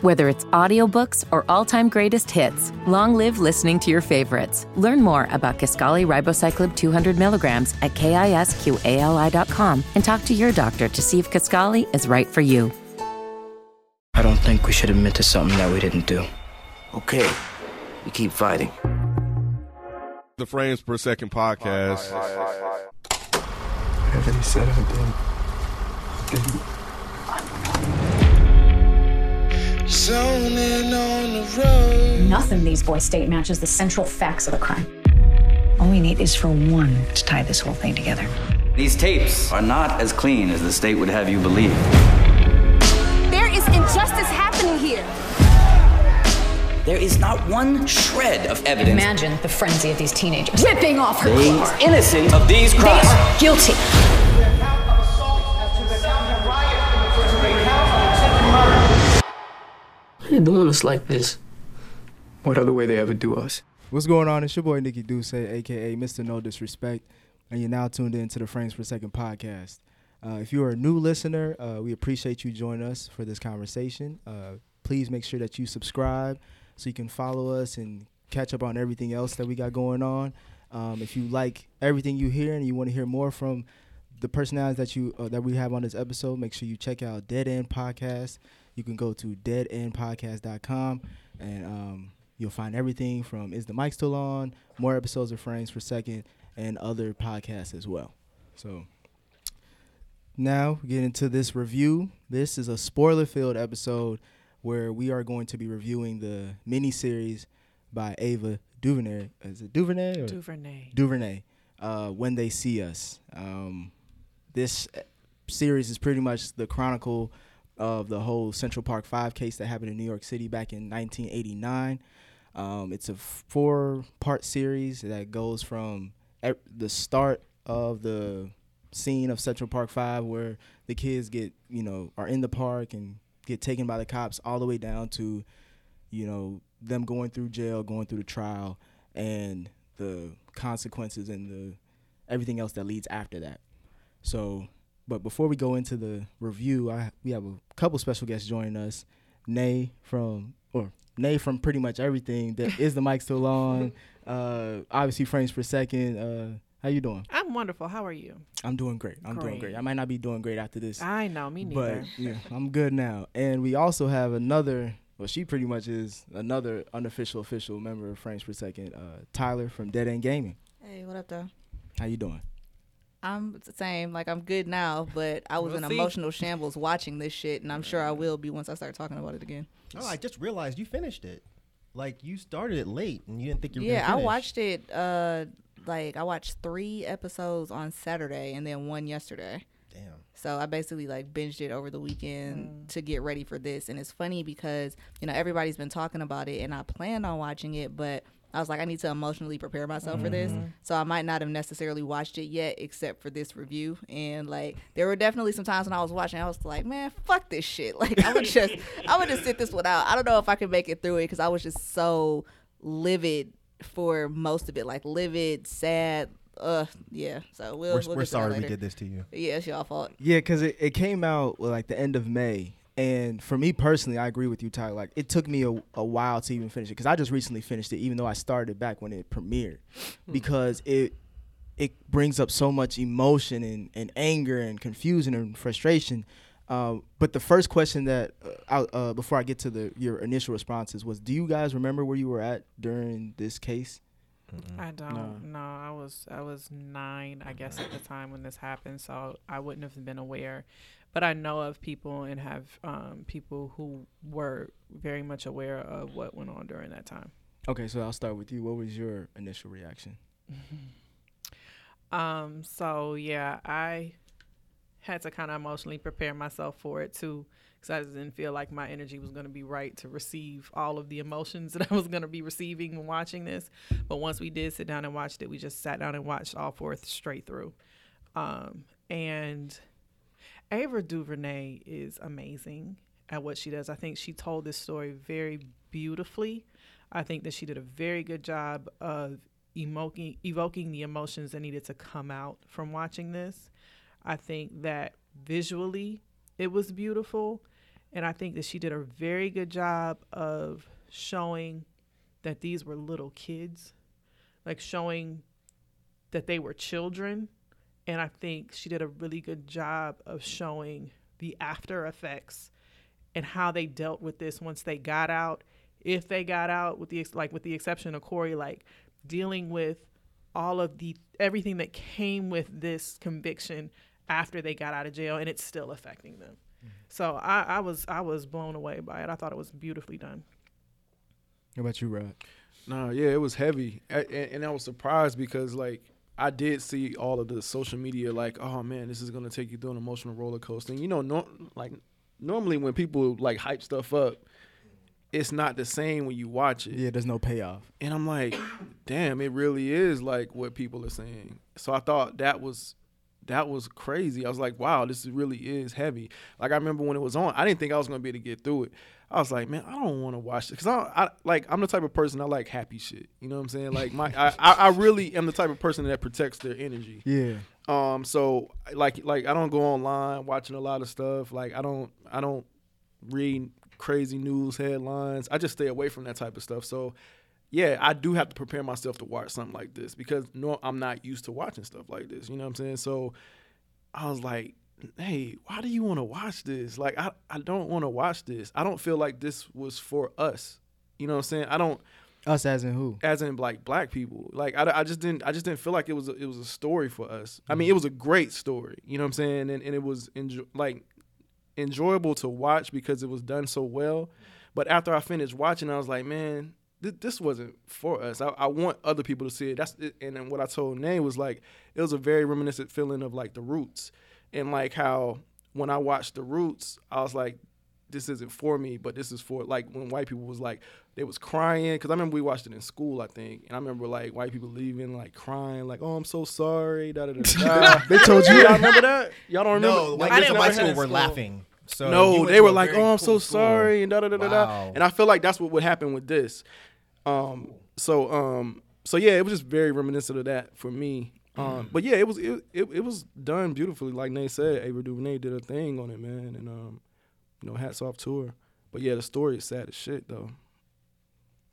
Whether it's audiobooks or all-time greatest hits, long live listening to your favorites. Learn more about Kisqali ribociclib 200 milligrams at kisqali.com and talk to your doctor to see if Kisqali is right for you. I don't think we should admit to something that we didn't do. Okay, we keep fighting. The Frames Per Second podcast. Whatever they said I did. I didn't. Zoning on the road. Nothing these boys state matches the central facts of the crime. All we need is for one to tie this whole thing together. These tapes are not as clean as the state would have you believe. There is injustice happening here. There is not one shred of evidence. Imagine the frenzy of these teenagers. Ripping off her They clothes. innocent of these crimes. They are guilty. They doing us like this. What other way they ever do us? What's going on? It's your boy Nikki Duce, aka Mr. No Disrespect, and you're now tuned in to the Frames Per Second podcast. Uh, if you are a new listener, uh, we appreciate you joining us for this conversation. Uh, please make sure that you subscribe so you can follow us and catch up on everything else that we got going on. Um, if you like everything you hear and you want to hear more from the personalities that you uh, that we have on this episode, make sure you check out Dead End Podcast. You can go to deadendpodcast.com and um, you'll find everything from Is the Mic Still On, more episodes of Frames Per Second, and other podcasts as well. So now get into this review. This is a spoiler-filled episode where we are going to be reviewing the miniseries by Ava DuVernay. Is it DuVernay? Or? Duvernay. DuVernay. Uh, when they see us. Um, this series is pretty much the chronicle of the whole Central Park Five case that happened in New York City back in 1989. Um, it's a four-part series that goes from the start of the scene of Central Park Five, where the kids get, you know, are in the park and get taken by the cops, all the way down to, you know, them going through jail, going through the trial, and the consequences and the everything else that leads after that. So, but before we go into the review, I we have a couple special guests joining us. Nay from or Nay from pretty much everything. That is the mic still on? Uh, obviously frames per second. Uh, how you doing? I'm wonderful. How are you? I'm doing great. I'm doing great. Great. I might not be doing great after this, I know, me neither. but neither. yeah, I'm good now. And we also have another. Well, she pretty much is another unofficial official member of frames per second. Uh, Tyler from Dead End Gaming. Hey, what up, though? How you doing? I'm the same. Like I'm good now, but I was We'll in see. emotional shambles watching this shit, and I'm sure I will be once I start talking about it again. Oh, I just realized you finished it. Like you started it late and you didn't think you were Yeah, gonna I watched it. Uh, like I watched three episodes on Saturday and then one yesterday. Damn. So I basically like binged it over the weekend to get ready for this. And it's funny because, you know, everybody's been talking about it and I planned on watching it, but I was like, I need to emotionally prepare myself for this. So I might not have necessarily watched it yet except for this review. And like there were definitely some times when I was watching, I was like, man, fuck this shit. Like I would just I would just sit this one out. I don't know if I could make it through it because I was just so livid for most of it. Like livid, sad. Uh yeah. So we'll We're, we'll we're get to that sorry we did this to you. Yeah, it's y'all fault. Yeah, because it, it came out well, like the end of May. And for me personally, I agree with you, Ty. Like it took me a, a while to even finish it because I just recently finished it, even though I started back when it premiered, because it it brings up so much emotion and, and anger and confusion and frustration. Um, but the first question that uh, I, uh, before I get to the your initial responses was, do you guys remember where you were at during this case? I don't know. I was I was nine, I guess, at the time when this happened, so I wouldn't have been aware. But I know of people and have um, people who were very much aware of what went on during that time. Okay, so I'll start with you. What was your initial reaction? Um, so yeah, I had to kind of emotionally prepare myself for it too, because I just didn't feel like my energy was going to be right to receive all of the emotions that I was going to be receiving when watching this. But once we did sit down and watched it, we just sat down and watched all four straight through. Um, and Ava DuVernay is amazing at what she does. I think she told this story very beautifully. I think that she did a very good job of evoking evoking the emotions that needed to come out from watching this. I think that visually it was beautiful And I think that she did a very good job of showing that these were little kids, like showing that they were children. And I think she did a really good job of showing the after effects and how they dealt with this once they got out. If they got out, with the like with the exception of Corey, like dealing with all of the everything that came with this conviction after they got out of jail, and it's still affecting them. Mm-hmm. So I, I was I was blown away by it. I thought it was beautifully done. How about you, Rod? Nah, yeah, it was heavy, and, and I was surprised because like I did see all of the social media like, oh man, this is gonna take you through an emotional roller coaster. And you know, no, like normally when people like hype stuff up, it's not the same when you watch it. Yeah, there's no payoff. And I'm like, damn, it really is like what people are saying. So I thought that was that was crazy. I was like, wow, this really is heavy. Like I remember when it was on, I didn't think I was gonna be able to get through it. I was like, man, I don't want to watch it because I, I like I'm the type of person I like happy shit. You know what I'm saying? Like my I, I really am the type of person that protects their energy. Yeah. Um. So like like I don't go online watching a lot of stuff. Like I don't I don't read crazy news headlines. I just stay away from that type of stuff. So yeah, I do have to prepare myself to watch something like this because no, I'm not used to watching stuff like this. You know what I'm saying? So I was like, hey, why do you want to watch this? Like, I, I don't want to watch this. I don't feel like this was for us. You know what I'm saying? I don't. Us as in who? As in like black people. Like I, I just didn't I just didn't feel like it was a, it was a story for us. I mean, mm. it was a great story. You know what I'm saying? And and it was enjoy, like enjoyable to watch because it was done so well. But after I finished watching, I was like, man, th- this wasn't for us. I, I, want other people to see it. That's it. and then what I told Nay was like, it was a very reminiscent feeling of like the Roots, and like how when I watched the Roots, I was like, this isn't for me, but this is for like when white people was like they was crying because I remember we watched it in school, I think, and I remember like white people leaving like crying, like oh I'm so sorry, da da da. they told you. Y'all remember that? Y'all don't remember? No, white people in my school were laughing. So no, they were like, "Oh, I'm so sorry," and da da da da da. And I feel like that's what would happen with this. Um, so um, so yeah, it was just very reminiscent of that for me. Um, but yeah, it was it, it, it was done beautifully. Like Nate said, Ava DuVernay did a thing on it, man, and um, you know, hats off to her. But yeah, the story is sad as shit though.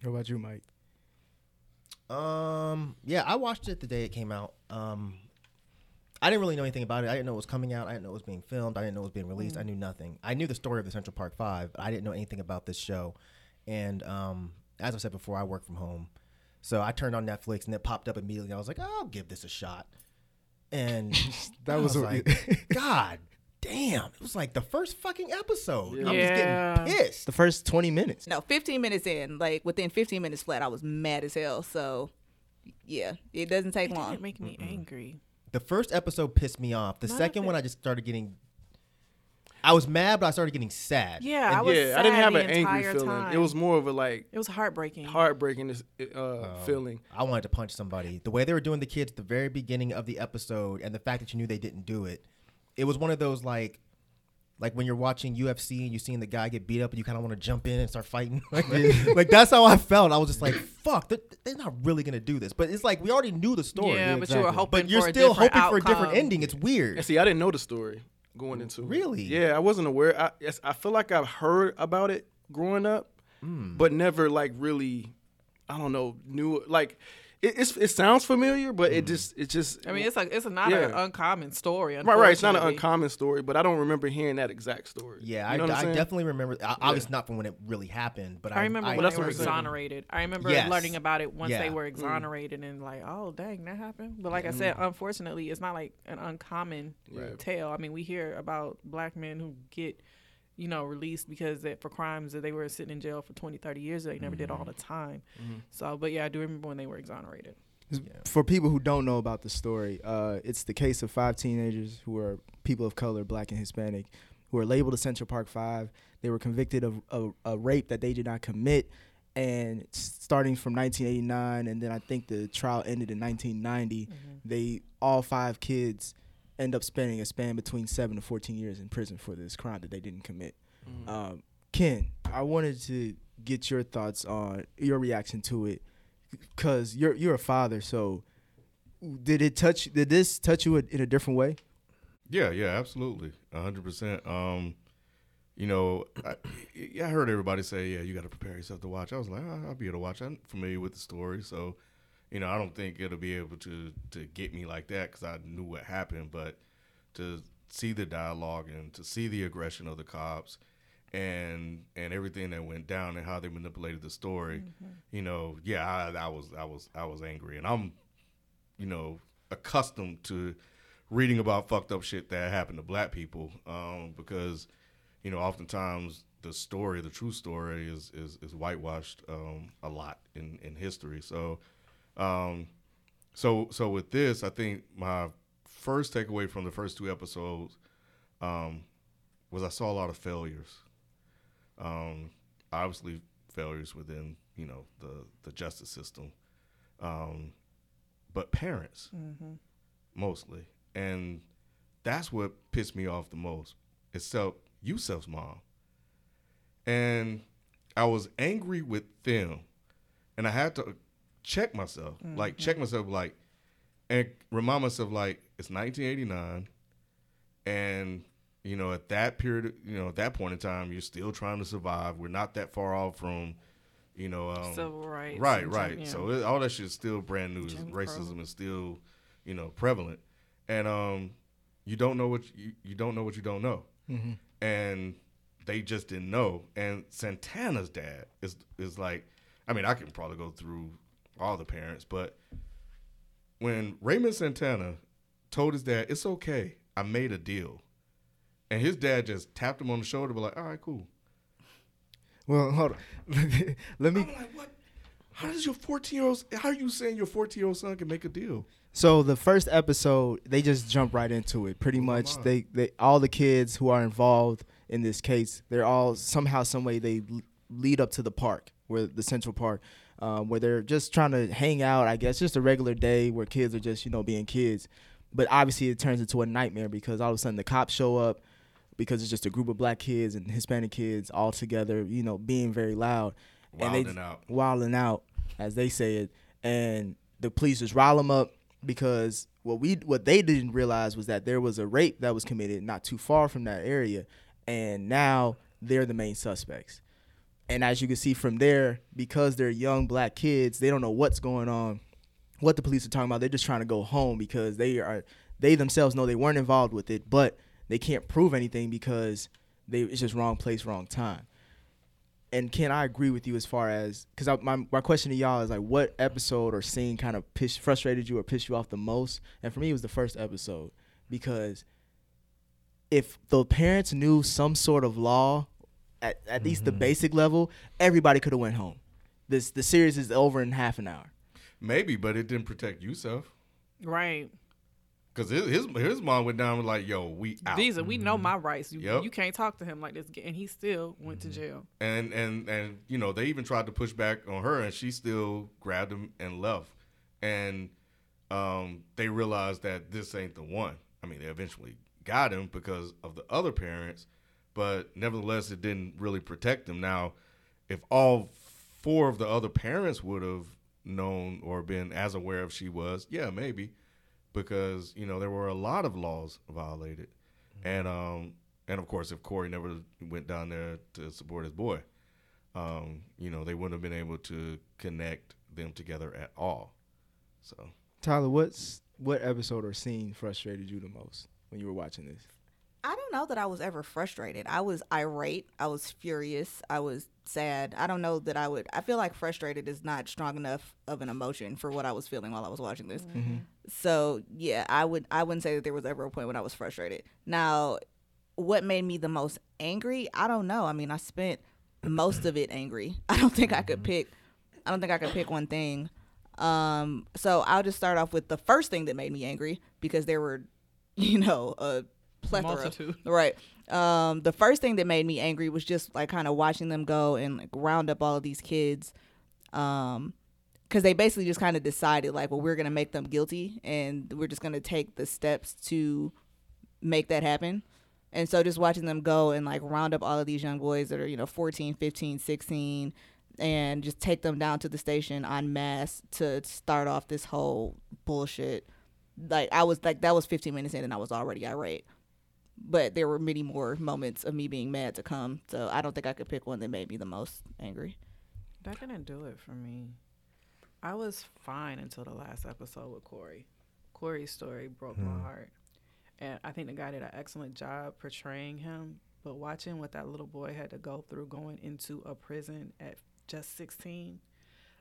How about you, Mike? Um, yeah, I watched it the day it came out. Um, I didn't really know anything about it. I didn't know it was coming out. I didn't know it was being filmed. I didn't know it was being released. Mm. I knew nothing. I knew the story of the Central Park Five, but I didn't know anything about this show. And um, as I said before, I work from home, so I turned on Netflix and it popped up immediately. I was like, oh, I'll give this a shot. And that was, was like, God damn, it was like the first fucking episode. Yeah. I was getting pissed. The first 20 minutes. No, 15 minutes in, like within 15 minutes flat, I was mad as hell. So, yeah, it doesn't take it long. It make me mm angry. The first episode pissed me off. The Not second one, I just started getting. I was mad, but I started getting sad. Yeah, and I was. Yeah, I didn't have an angry feeling. Time. It was more of a like. It was heartbreaking. Heartbreaking uh, uh, feeling. I wanted to punch somebody. The way they were doing the kids at the very beginning of the episode, and the fact that you knew they didn't do it, it was one of those like like when you're watching UFC and you're seeing the guy get beat up and you kind of want to jump in and start fighting. like, like, that's how I felt. I was just like, fuck, they're, they're, not really gonna do this. But it's like we already knew the story. Yeah, yeah but exactly. you were hoping. But you're still hoping outcome. for a different ending. It's weird. And see, I didn't know the story going into really. It. Yeah, I wasn't aware. I I feel like I've heard about it growing up, mm. but never like really. I don't know. Knew like it, it sounds familiar, but it mm. just it just. I mean, it's like it's not yeah. an uncommon story. Right, right. It's not an uncommon story, but I don't remember hearing that exact story. Yeah, you know I, I definitely remember. I, obviously, not from when it really happened, but I, I remember when they were exonerated. I remember yes. learning about it once yeah. they were mm. exonerated, mm. and like, oh dang, that happened. But like I said, unfortunately, it's not like an uncommon right. tale. I mean, we hear about black men who get you know, released because they, for crimes that they were sitting in jail for 20, 30 years they never mm-hmm. did all mm-hmm. the time. Mm-hmm. So, but yeah, I do remember when they were exonerated. Yeah. For people who don't know about the story, uh, it's the case of five teenagers who are people of color, black and Hispanic, who are labeled a Central Park Five. They were convicted of a, a rape that they did not commit, and starting from 1989, and then I think the trial ended in 1990. Mm-hmm. They all five kids end up spending a span between seven to 14 years in prison for this crime that they didn't commit. Mm. Um, Ken, I wanted to get your thoughts on your reaction to it, because you're you're a father. So, did it touch? Did this touch you in a different way? Yeah, yeah, absolutely, hundred percent. Um, you know, I, I heard everybody say, yeah, you got to prepare yourself to watch. I was like, oh, I'll be able to watch. I'm familiar with the story, so you know, I don't think it'll be able to to get me like that because I knew what happened. But to see the dialogue and to see the aggression of the cops and and everything that went down and how they manipulated the story, mm-hmm. you know, yeah, I, I was I was I was angry, and I'm, you know, accustomed to reading about fucked up shit that happened to black people um, because you know oftentimes the story the true story is is, is whitewashed um, a lot in in history so um, so so with this i think my first takeaway from the first two episodes um, was i saw a lot of failures um, obviously failures within you know the the justice system um, but parents mm-hmm. mostly and that's what pissed me off the most. Except Yusef's mom. And I was angry with them. And I had to check myself. Mm-hmm. Like check myself like and remind myself like it's 1989 and you know at that period you know at that point in time you're still trying to survive we're not that far off from you know um, civil rights right right yeah. so it, all that shit is still brand new Jim racism Crow. is still you know prevalent and um, you don't know what you, you don't know what you don't know, mm-hmm. and they just didn't know. And Santana's dad is is like, I mean, I can probably go through all the parents, but when Raymond Santana told his dad, "It's okay, I made a deal," and his dad just tapped him on the shoulder, be like, "All right, cool." Well, hold on. Let me. Like, what? how does your 14 year old? How are you saying your 14 year old son can make a deal? So the first episode, they just jump right into it. Pretty oh much, they, they all the kids who are involved in this case, they're all somehow, some way, they lead up to the park, where the Central Park, um, where they're just trying to hang out. I guess just a regular day where kids are just you know being kids. But obviously, it turns into a nightmare because all of a sudden the cops show up because it's just a group of black kids and Hispanic kids all together, you know, being very loud wilding and they out, wilding out, as they say it, and the police just rile them up because what we what they didn't realize was that there was a rape that was committed not too far from that area, and now they're the main suspects. And as you can see from there, because they're young black kids, they don't know what's going on, what the police are talking about. They're just trying to go home because they are they themselves know they weren't involved with it, but they can't prove anything because they it's just wrong place, wrong time and can I agree with you as far as because my my question to y'all is like what episode or scene kind of pissed frustrated you or pissed you off the most? And for me, it was the first episode because if the parents knew some sort of law at, at mm-hmm. least the mm-hmm. basic level, everybody could have went home. This the series is over in half an hour. Maybe, but it didn't protect Yusef. Right. Cause his, his his mom went down and like, yo, we out. These are we know my rights. You, yep. you can't talk to him like this, and he still went mm-hmm. to jail. And and and you know they even tried to push back on her, and she still grabbed him and left. And um, they realized that this ain't the one. I mean, they eventually got him because of the other parents, but nevertheless, it didn't really protect him. Now, if all four of the other parents would have known or been as aware of she was, yeah, maybe because you know there were a lot of laws violated, mm-hmm. and um and of course if Corey never went down there to support his boy, um you know they wouldn't have been able to connect them together at all. So Tyler, what's what episode or scene frustrated you the most when you were watching this? I don't know that I was ever frustrated. I was irate. I was furious. I was sad. I don't know that I would. I feel like frustrated is not strong enough of an emotion for what I was feeling while I was watching this. Mm-hmm. So yeah, I would. I wouldn't say that there was ever a point when I was frustrated. Now, what made me the most angry? I don't know. I mean, I spent most of it angry. I don't think I could mm-hmm. pick. I don't think I could pick one thing. Um, so I'll just start off with the first thing that made me angry because there were, you know, a plethora. Multitude. Right. Um, the first thing that made me angry was just like kind of watching them go and like round up all of these kids. Um, because they basically just kind of decided like, well, we're gonna make them guilty, and we're just gonna take the steps to make that happen. And so just watching them go and like round up all of these young boys that are, you know, 14, 15, 16 and just take them down to the station en masse to start off this whole bullshit. Like I was like that was 15 minutes in and I was already irate but there were many more moments of me being mad to come. So I don't think I could pick one that made me the most angry. That didn't do it for me. I was fine until the last episode with Corey. Corey's story broke hmm. my heart. And I think the guy did an excellent job portraying him. But watching what that little boy had to go through going into a prison at just 16,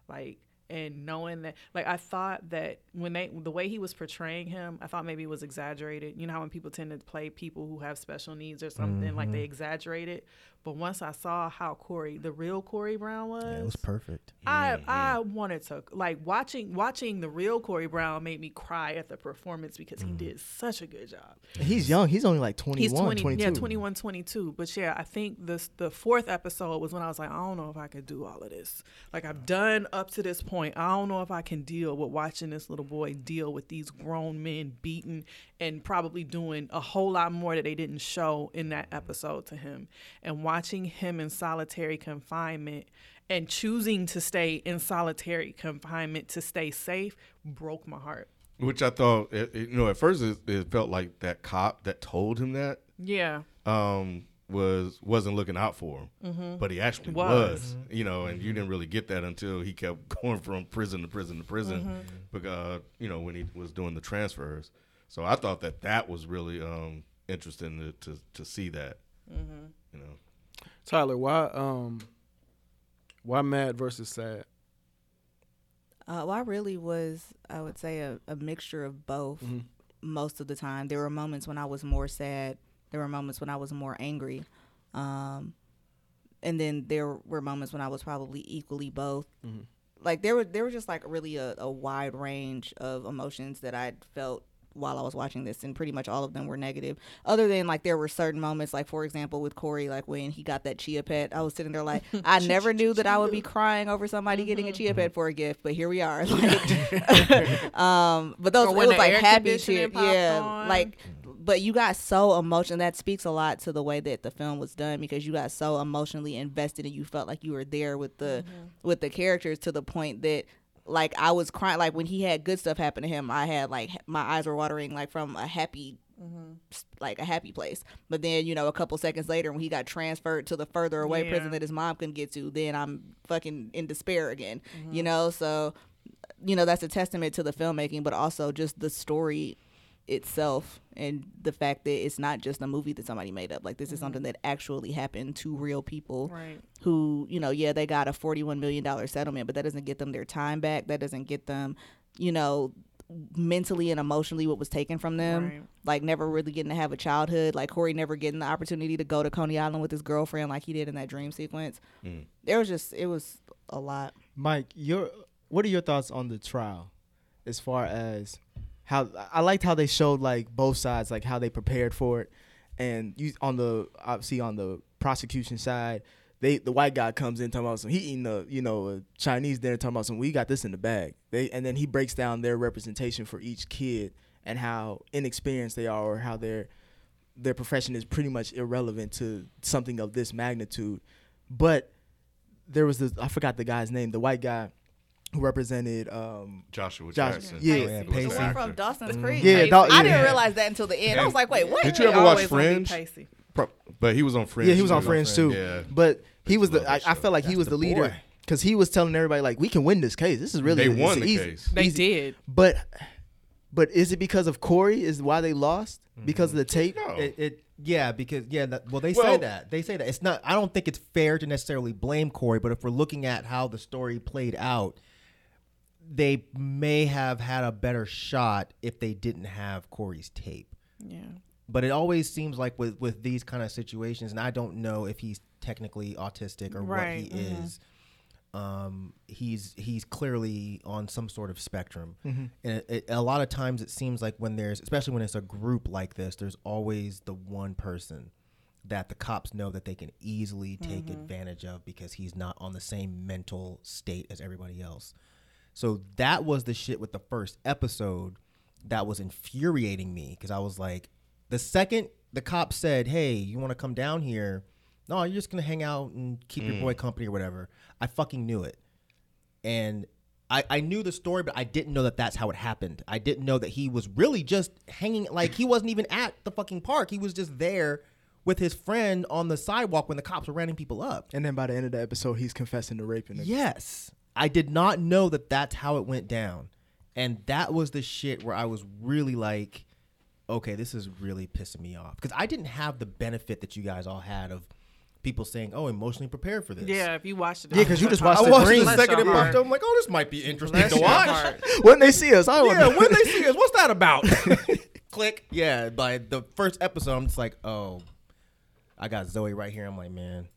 like and knowing that like I thought that when they the way he was portraying him, I thought maybe it was exaggerated. You know how when people tend to play people who have special needs or something, mm-hmm. like they mm-hmm. exaggerate it. But once I saw how Corey, the real Corey Brown was, yeah, it was perfect. I mm-hmm. I wanted to like watching watching the real Corey Brown made me cry at the performance because mm. he did such a good job. He's young. He's only like 21, He's 20, 22. Yeah, 21, 22. But yeah, I think this the fourth episode was when I was like, I don't know if I could do all of this. Like I've done up to this point. I don't know if I can deal with watching this little boy deal with these grown men beating and probably doing a whole lot more that they didn't show in that episode to him. And watching him in solitary confinement and choosing to stay in solitary confinement to stay safe broke my heart. Which I thought, you know, at first it, it, felt like that cop that told him that. Yeah. Um, was wasn't looking out for him, mm-hmm. but he actually was. was mm-hmm. You know, and you didn't really get that until he kept going from prison to prison to prison, mm-hmm. because you know when he was doing the transfers. So I thought that that was really um, interesting to, to, to see that. Mm-hmm. You know, Tyler, why um, why mad versus sad? Uh, well, I really was, I would say, a, a mixture of both. Mm-hmm. Most of the time, there were moments when I was more sad. There were moments when I was more angry. Um, and then there were moments when I was probably equally both. Mm-hmm. Like there were there was just like really a, a wide range of emotions that I felt while I was watching this, and pretty much all of them were negative. Other than like there were certain moments, like for example with Corey, like when he got that chia pet, I was sitting there like I never knew that I would be crying over somebody getting a chia pet for a gift, but here we are. Like, um, but those it was like happy chia, yeah, on. like but you got so emotional. That speaks a lot to the way that the film was done because you got so emotionally invested and you felt like you were there with the mm-hmm. with the characters to the point that like I was crying. Like when he had good stuff happen to him, I had like my eyes were watering like from a happy, mm-hmm. like a happy place. But then you know a couple seconds later when he got transferred to the further away yeah. prison that his mom couldn't get to, then I'm fucking in despair again. Mm-hmm. You know, so you know that's a testament to the filmmaking, but also just the story itself and the fact that it's not just a movie that somebody made up like this mm-hmm. is something that actually happened to real people right. who you know yeah they got a 41 million dollar settlement but that doesn't get them their time back that doesn't get them you know mentally and emotionally what was taken from them right. like never really getting to have a childhood like corey never getting the opportunity to go to coney island with his girlfriend like he did in that dream sequence mm. there was just it was a lot mike your what are your thoughts on the trial as far as how I liked how they showed like both sides, like how they prepared for it, and you on the obviously on the prosecution side, they the white guy comes in talking about some he eating the you know a Chinese dinner talking about some we got this in the bag. They and then he breaks down their representation for each kid and how inexperienced they are or how their their profession is pretty much irrelevant to something of this magnitude. But there was this I forgot the guy's name, the white guy who represented um, Joshua Jackson. Yeah, yeah Pacey. The one from Dawson's Creek. Yeah, da- I didn't realize that until the end. I was like, wait, what? Did you ever watch Fringe? Pro- but he was on Fringe. Yeah, he was on Fringe too. Yeah. But he was the. I, I, felt like That's he was the, the leader because he was telling everybody like, we can win this case. This is really. They won the easy, case. They did. But, but is it because of Corey? Is why they lost mm-hmm. because of the tape? No. It, it yeah, because yeah, that, well, they well, say that they say that it's not. I don't think it's fair to necessarily blame Corey, but if we're looking at how the story played out, they may have had a better shot if they didn't have Corey's tape. Yeah. But it always seems like with with these kind of situations, and I don't know if he's technically autistic or right. what he mm-hmm. is. Um, he's he's clearly on some sort of spectrum, mm-hmm. and it, it, a lot of times it seems like when there's, especially when it's a group like this, there's always the one person that the cops know that they can easily take mm-hmm. advantage of because he's not on the same mental state as everybody else. So that was the shit with the first episode that was infuriating me because I was like, the second the cop said, "Hey, you want to come down here?" No, you're just gonna hang out and keep mm. your boy company or whatever. I fucking knew it, and I, I knew the story, but I didn't know that that's how it happened. I didn't know that he was really just hanging, like he wasn't even at the fucking park. He was just there with his friend on the sidewalk when the cops were rounding people up. And then by the end of the episode, he's confessing to raping her. Yes. I did not know that that's how it went down. And that was the shit where I was really like, okay, this is really pissing me off. Because I didn't have the benefit that you guys all had of people saying, oh, emotionally prepared for this. Yeah, if you watched it. Yeah, because you just watched I the watched green. the second it popped up. I'm like, oh, this might be interesting Bless to watch. when they see us, I want Yeah, when they see us, what's that about? Click. Yeah, by the first episode, I'm just like, oh, I got Zoe right here. I'm like, man,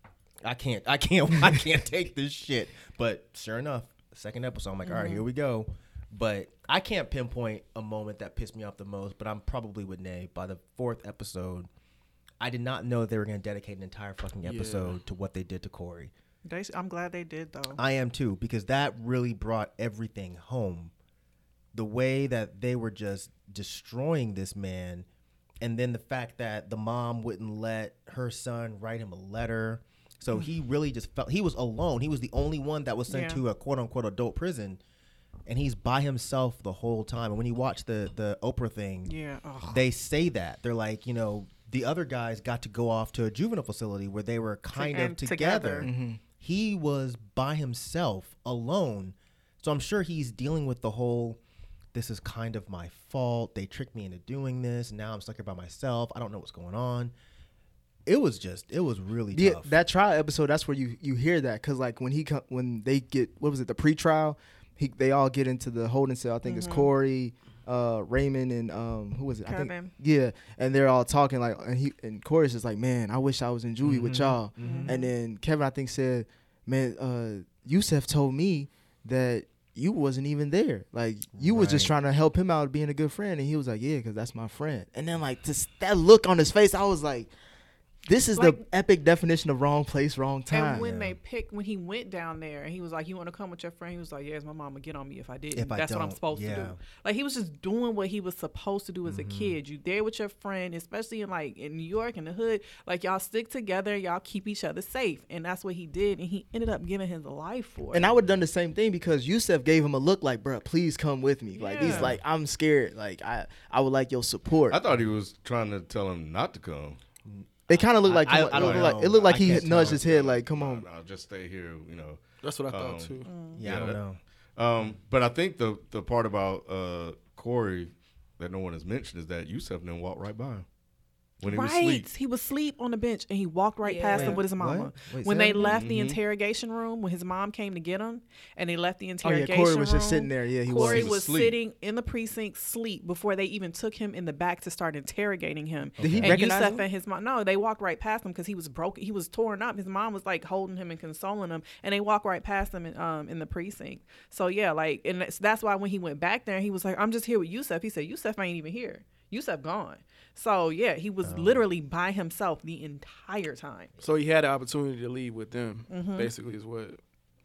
I can't, I can't, I can't take this shit. But sure enough, second episode, I'm like, all right, here mm-hmm. we go. But I can't pinpoint a moment that pissed me off the most. But I'm probably with Nay. By the fourth episode, I did not know they were going to dedicate an entire fucking episode to what they did to Corey. They, I'm glad they did though. I am too because that really brought everything home. The way that they were just destroying this man, and then the fact that the mom wouldn't let her son write him a letter. So he really just felt he was alone. He was the only one that was sent Yeah. to a quote unquote adult prison, and he's by himself the whole time. And when you watch the the Oprah thing, Yeah, ugh. they say that they're like, you know, the other guys got to go off to a juvenile facility where they were kind of and together. together. Mhm. He was by himself, alone. So I'm sure he's dealing with the whole. This is kind of my fault. They tricked me into doing this. Now I'm stuck here by myself. I don't know what's going on. It was just, it was really Yeah, tough. that trial episode. That's where you you hear that because like when he come when they get what was it the pre-trial, he they all get into the holding cell. I think it's Mhm. Corey, uh, Raymond, and um who was it? I Kevin. think yeah, and they're all talking like and he and Corey's just like man, I wish I was in juvie with Mhm. y'all. Mm-hmm. And then Kevin I think said, man, uh, Yusef told me that. You wasn't even there. Like you was just trying to help him out, being a good friend, and he was like, "Yeah, because that's my friend." And then like just that look on his face, I was like, "This is Like- the epic definition of wrong place, wrong time." And when they picked, when he went down there, and he was like, "You want to come with your friend?" He was like, "Yes, my mama get on me if I did. If I That's what I'm don't, supposed to do." Like he was just doing what he was supposed to do as a mm-hmm. kid. You there with your friend, especially in like in New York in the hood. Like y'all stick together, y'all keep each other safe, and that's what he did. And he ended up giving his life for it. and I would have done the same thing because Yusef gave him a look like, "Bruh, please come with me." Like he's like, "I'm scared. Like I, I would like your support." I thought he was trying to tell him not to come. They kind of look like, I- come I it don't looked like know. it looked like I he can't nudged tell. his head, like, "Come on." I'll just stay here. You know. That's what I thought Um, too. yeah, I don't know. Um, but I think the the part about uh, Corey that no one has mentioned is that Yusef didn't walk right by him when he was right, asleep. he was asleep on the bench, and he walked right Yeah. past him with his mama. Wait, when they that again? left the Mhm. interrogation room, when his mom came to get him, and they left the interrogation room. Oh yeah, Corey was just sitting there. Yeah, he Corey was. was was sitting in the precinct sleep before they even took him in the back to start interrogating him. Did he and recognize Yusef him? and his mom? No, they walked right past him because he was broken. He was torn up. His mom was like holding him and consoling him, and they walked right past him in, um, in the precinct. So yeah, like, and that's, that's why when he went back there, he was like, "I'm just here with Yusef." He said, "Yusef ain't even here. Yusef gone." So yeah, he was Oh. literally by himself the entire time. So he had the opportunity to leave with them. Mm-hmm. Basically, is what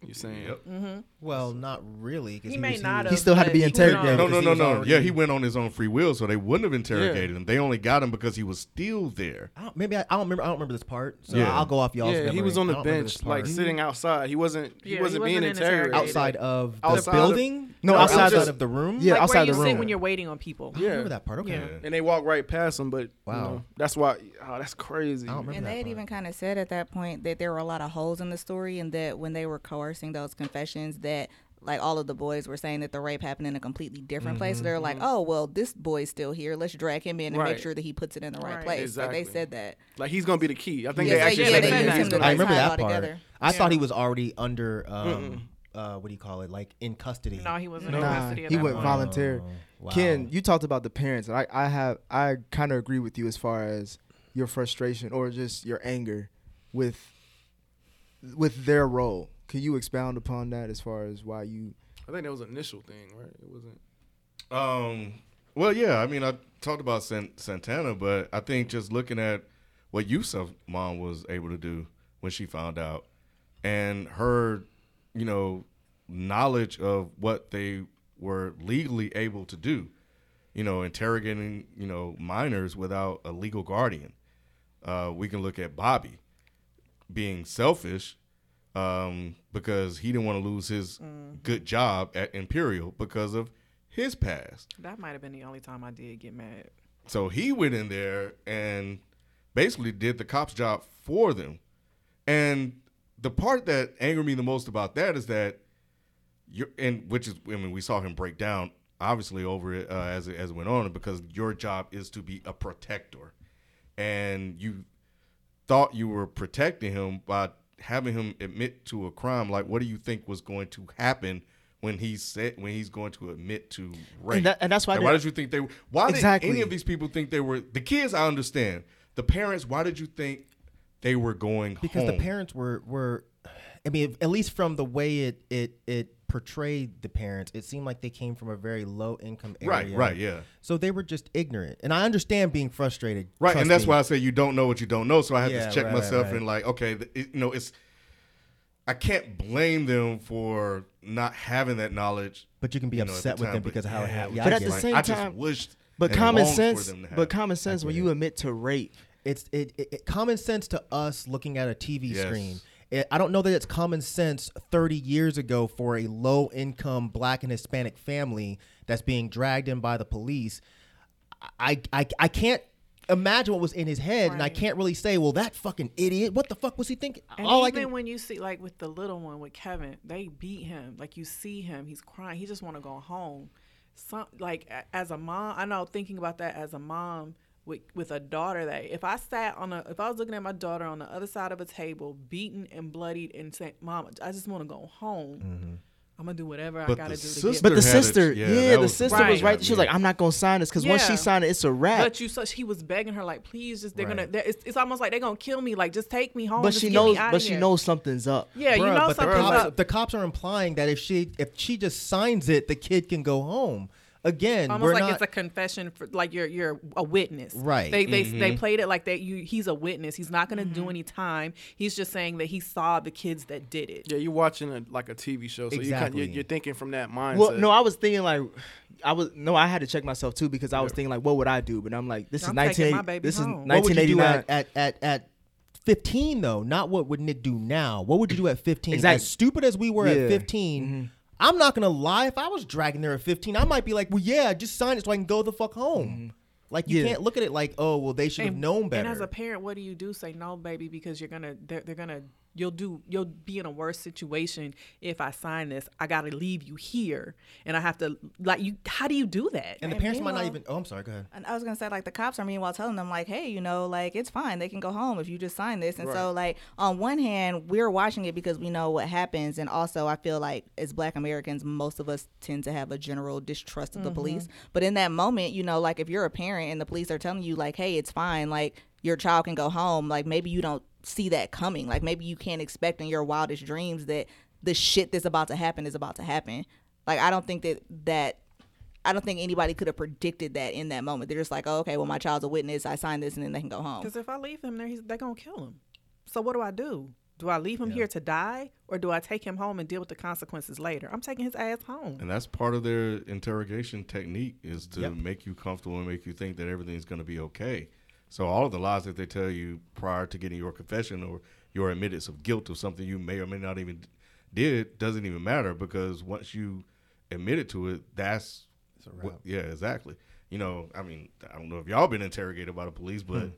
you're saying. Yep. Mm-hmm. Well, not really. 'cause He may was, not He have, still had to be interrogated. knows? No, no, no, no. already- Yeah, he went on his own free will, so they wouldn't have interrogated him. They only got him because he was still there. I don't, maybe I, I don't remember. I don't remember this part. So Yeah. I'll go off y'all's. Yeah, he was on the bench, like sitting outside. He wasn't. He Yeah, he wasn't wasn't being interrogated. outside of the Outside of- building. No, outside outside of- of the room. Yeah, like outside where you the sit room. when you're waiting on people. I Yeah. remember that part. Okay. Yeah. and they walked right past him. But Wow. that's why. Oh, that's crazy. I don't remember And they had even kind of said at that point that there were a lot of holes in the story, and that when they were coercing those confessions, that like all of the boys were saying that the rape happened in a completely different place. So they're like, oh well, this boy's still here. Let's drag him in and Right. make sure that he puts it in the right, Right. place. Like they said that. Like he's gonna be the key. I think Yeah, they they- actually yeah, said they that him I remember that part. together. I Yeah. thought he was already under. Um, uh, what do you call it? Like in custody. No, he wasn't Nah, in custody. at he that went point. volunteer. Oh, wow. Ken, you talked about the parents. and I, I have, I kind of agree with you as far as your frustration or just your anger with, with their role. Can you expound upon that as far as why you? I think that was an initial thing, right? It wasn't. Um. Well, yeah. I mean, I talked about San- Santana, but I think just looking at what Yusef mom was able to do when she found out, and her, you know, knowledge of what they were legally able to do, you know, interrogating, you know, minors without a legal guardian. Uh, we can look at Bobby being selfish, um, because he didn't want to lose his Mm-hmm. good job at Imperial because of his past. That might have been the only time I did get mad. So he went in there and basically did the cop's job for them. And the part that angered me the most about that is that you and which is I mean we saw him break down obviously over it uh, as it, as it went on because your job is to be a protector, and you thought you were protecting him by having him admit to a crime. Like, what do you think was going to happen? When he said when he's going to admit to rape, that- and that's why I Like, why did you think they? were Why Exactly. did any of these people think they were the kids? I understand the parents. Why did you think they were going because home? the parents were were I mean at least from the way it it it portrayed the parents it seemed like they came from a very low income area Right, right, yeah. so they were just ignorant and I understand being frustrated Right, and that's me. why I say you don't know what you don't know. So I have Yeah, to check right, myself right. and like, okay, it, you know, it's. I can't blame them for not having that knowledge. But you can be know, upset the with time, them because of how it yeah, happened. Yeah, was I But at the it. same I time, just wished. but common longed for sense, them to have but common sense when you admit to rape, it's it, it, it- common sense to us looking at a TV Yes. screen. It, I don't know that it's common sense 30 years ago for a low income black and Hispanic family that's being dragged in by the police. I I, I can't imagine what was in his head and I can't really say, well, that fucking idiot, what the fuck was he thinking? And All I even can when you see like with the little one with Kevin, they beat him. Like you see him, he's crying. He just want to go home. Some like as a mom, I know thinking about that as a mom with with a daughter that if I sat on a if I was looking at my daughter on the other side of a table, beaten and bloodied, and saying, "Mom, I just want to go home. Mm-hmm. I'm gonna do whatever I gotta do to sister get." but the had it- sister, yeah, yeah, the was sister part was right. She was like, "I'm not gonna sign this because once she Yeah. signed it, it's a wrap." But you, so he was begging her like, please, just they're gonna. They're, it's, it's almost like they're gonna kill me. Like, just take me home. But just she get knows, Me outta but she here. knows something's up. Yeah, you know but the something's cops, up. the cops are implying that if she if she just signs it, the kid can go home. Again, almost we're like not, it's a confession for like you're you're a witness Right. they they, Mm-hmm. they played it like that you he's a witness he's not going to do any time he's just saying that he saw the kids that did it Yeah, you're watching a, like a TV show, so you kind Exactly. you're, you're thinking from that mindset. Well, no, I was thinking like, I was no, I had to check myself too because I was thinking like, what would I do? But I'm like, this I'm is taking 1980. This is home. What would you do 1989. at, at, at, at 15 though? Not what would Nick do now. What would you do at 15? Exactly. As stupid as we were Yeah. at 15, I'm not gonna lie. If I was dragging there at 15, I might be like, well, yeah, just sign it so I can go the fuck home. Mm-hmm. Like you Yeah. can't look at it like, oh, well, they should have known better. And as a parent, what do you do? Say no, baby, because you're gonna they're, they're gonna you'll do you'll be in a worse situation if I sign this. I gotta leave you here, and I have to like you. How do you do that? and the And parents might not even. Oh, I'm sorry. Go ahead. And I was gonna say like the cops are meanwhile telling them like, hey, you know, like it's fine, they can go home if you just sign this. And so like on one hand, we're watching it because we know what happens, and also I feel like as Black Americans, most of us tend to have a general distrust of the mm-hmm. police. But in that moment, you know, like if you're a parent and the police are telling you like, hey, it's fine, like your child can go home, like maybe you don't see that coming, like maybe you can't expect in your wildest dreams that the shit that's about to happen is about to happen. Like I don't think that that I don't think anybody could have predicted that in that moment. They're just like, oh, okay, well, my child's a witness. I signed this, and then they can go home. Because if I leave him there, he's, they're gonna kill him. So what do I do? Do I leave him here to die, or do I take him home and deal with the consequences later? I'm taking his ass home. And that's part of their interrogation technique is to Yep. make you comfortable and make you think that everything's going to be okay. So all of the lies that they tell you prior to getting your confession or your admittance of guilt of something you may or may not even did doesn't even matter because once you admitted to it, that's what, yeah, exactly. You know, I mean, I don't know if y'all been interrogated by the police, but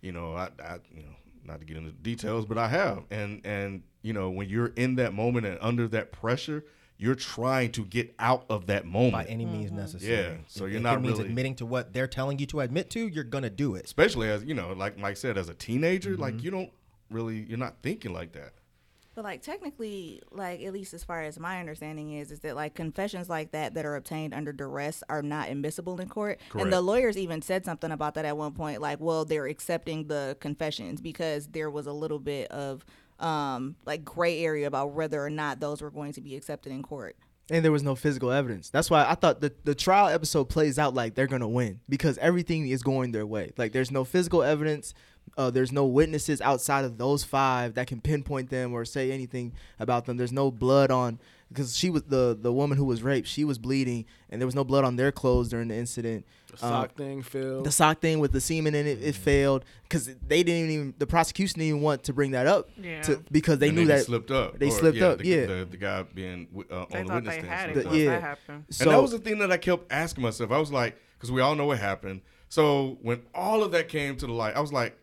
you know, I, I, you know, not to get into details, but I have, and and you know, when you're in that moment and under that pressure, you're trying to get out of that moment By any means necessary. Yeah, so If- you're if not it means really- admitting to what they're telling you to admit to. You're gonna do it. especially as you know, like Mike said, as a teenager, Mm-hmm. like you don't really, you're not thinking like that. But like technically, like at least as far as my understanding is, is that like confessions like that that are obtained under duress are not admissible in court. And the lawyers even said something about that at one point, like, well, they're accepting the confessions because there was a little bit of um like gray area about whether or not those were going to be accepted in court. and there was no physical evidence. That's why I thought the the trial episode plays out like they're gonna win because everything is going their way. Like there's no physical evidence. uh, there's no witnesses outside of those five that can pinpoint them or say anything about them. There's no blood on because she was the the woman who was raped. She was bleeding, and there was no blood on their clothes during the incident. The sock um, thing failed. The sock thing with the semen in it, it mm-hmm. failed because they didn't even the prosecution didn't even want to bring that up. Yeah. To, because they and knew that slipped up. They or, slipped yeah, up. The, yeah. The, the, guy being uh, on the witness stand. The, yeah. That happened. So, and that was the thing that I kept asking myself. I was like, because we all know what happened. So when all of that came to the light, I was like,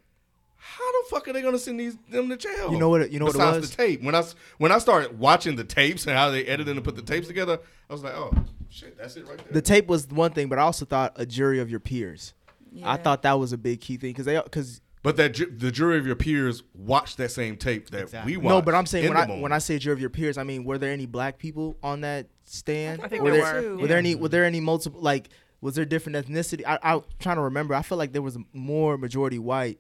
how the fuck are they gonna send these them to jail? You know what? You know Besides what it was? the tape. When I when I started watching the tapes and how they edited and put the tapes together, I was like, oh shit, that's it right there. The tape was one thing, but I also thought a jury of your peers. Yeah. I thought that was a big key thing because they because. But that ju- the jury of your peers watched that same tape that exactly. we watched. No, but I'm saying when I when I say jury of your peers, I mean were there any black people on that stand? I think were there, there were. Were there any? Were there any multiple like? Was there different ethnicity? I, I'm trying to remember. I feel like there was more majority white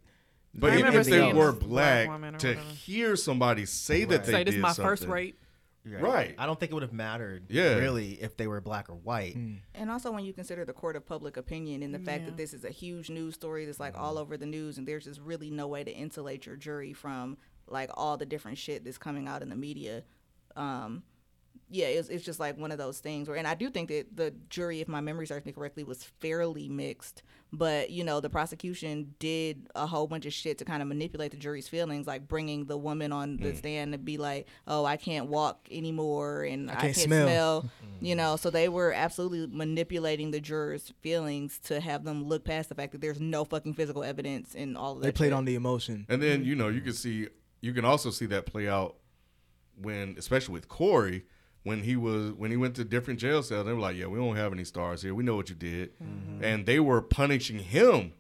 but even if they were black, black to hear somebody say right. that they say this did my something, first rape. Right. right. I don't think it would have mattered yeah. really if they were black or white. Mm. And also when you consider the court of public opinion and the yeah. fact that this is a huge news story that's like all over the news and there's just really no way to insulate your jury from like all the different shit that's coming out in the media. Um, yeah, it's, it's just like one of those things where, and I do think that the jury, if my memory serves me correctly, was fairly mixed. But you know, the prosecution did a whole bunch of shit to kind of manipulate the jury's feelings, like bringing the woman on the mm. stand to be like, "Oh, I can't walk anymore, and I can't, I can't smell." smell. you know, so they were absolutely manipulating the jurors' feelings to have them look past the fact that there's no fucking physical evidence in all of that. They played shit. on the emotion, and then you know you can see, you can also see that play out when, especially with Korey when he was when he went to different jail cells, they were like, "Yeah, we don't have any stars here. We know what you did," mm-hmm. and they were punishing him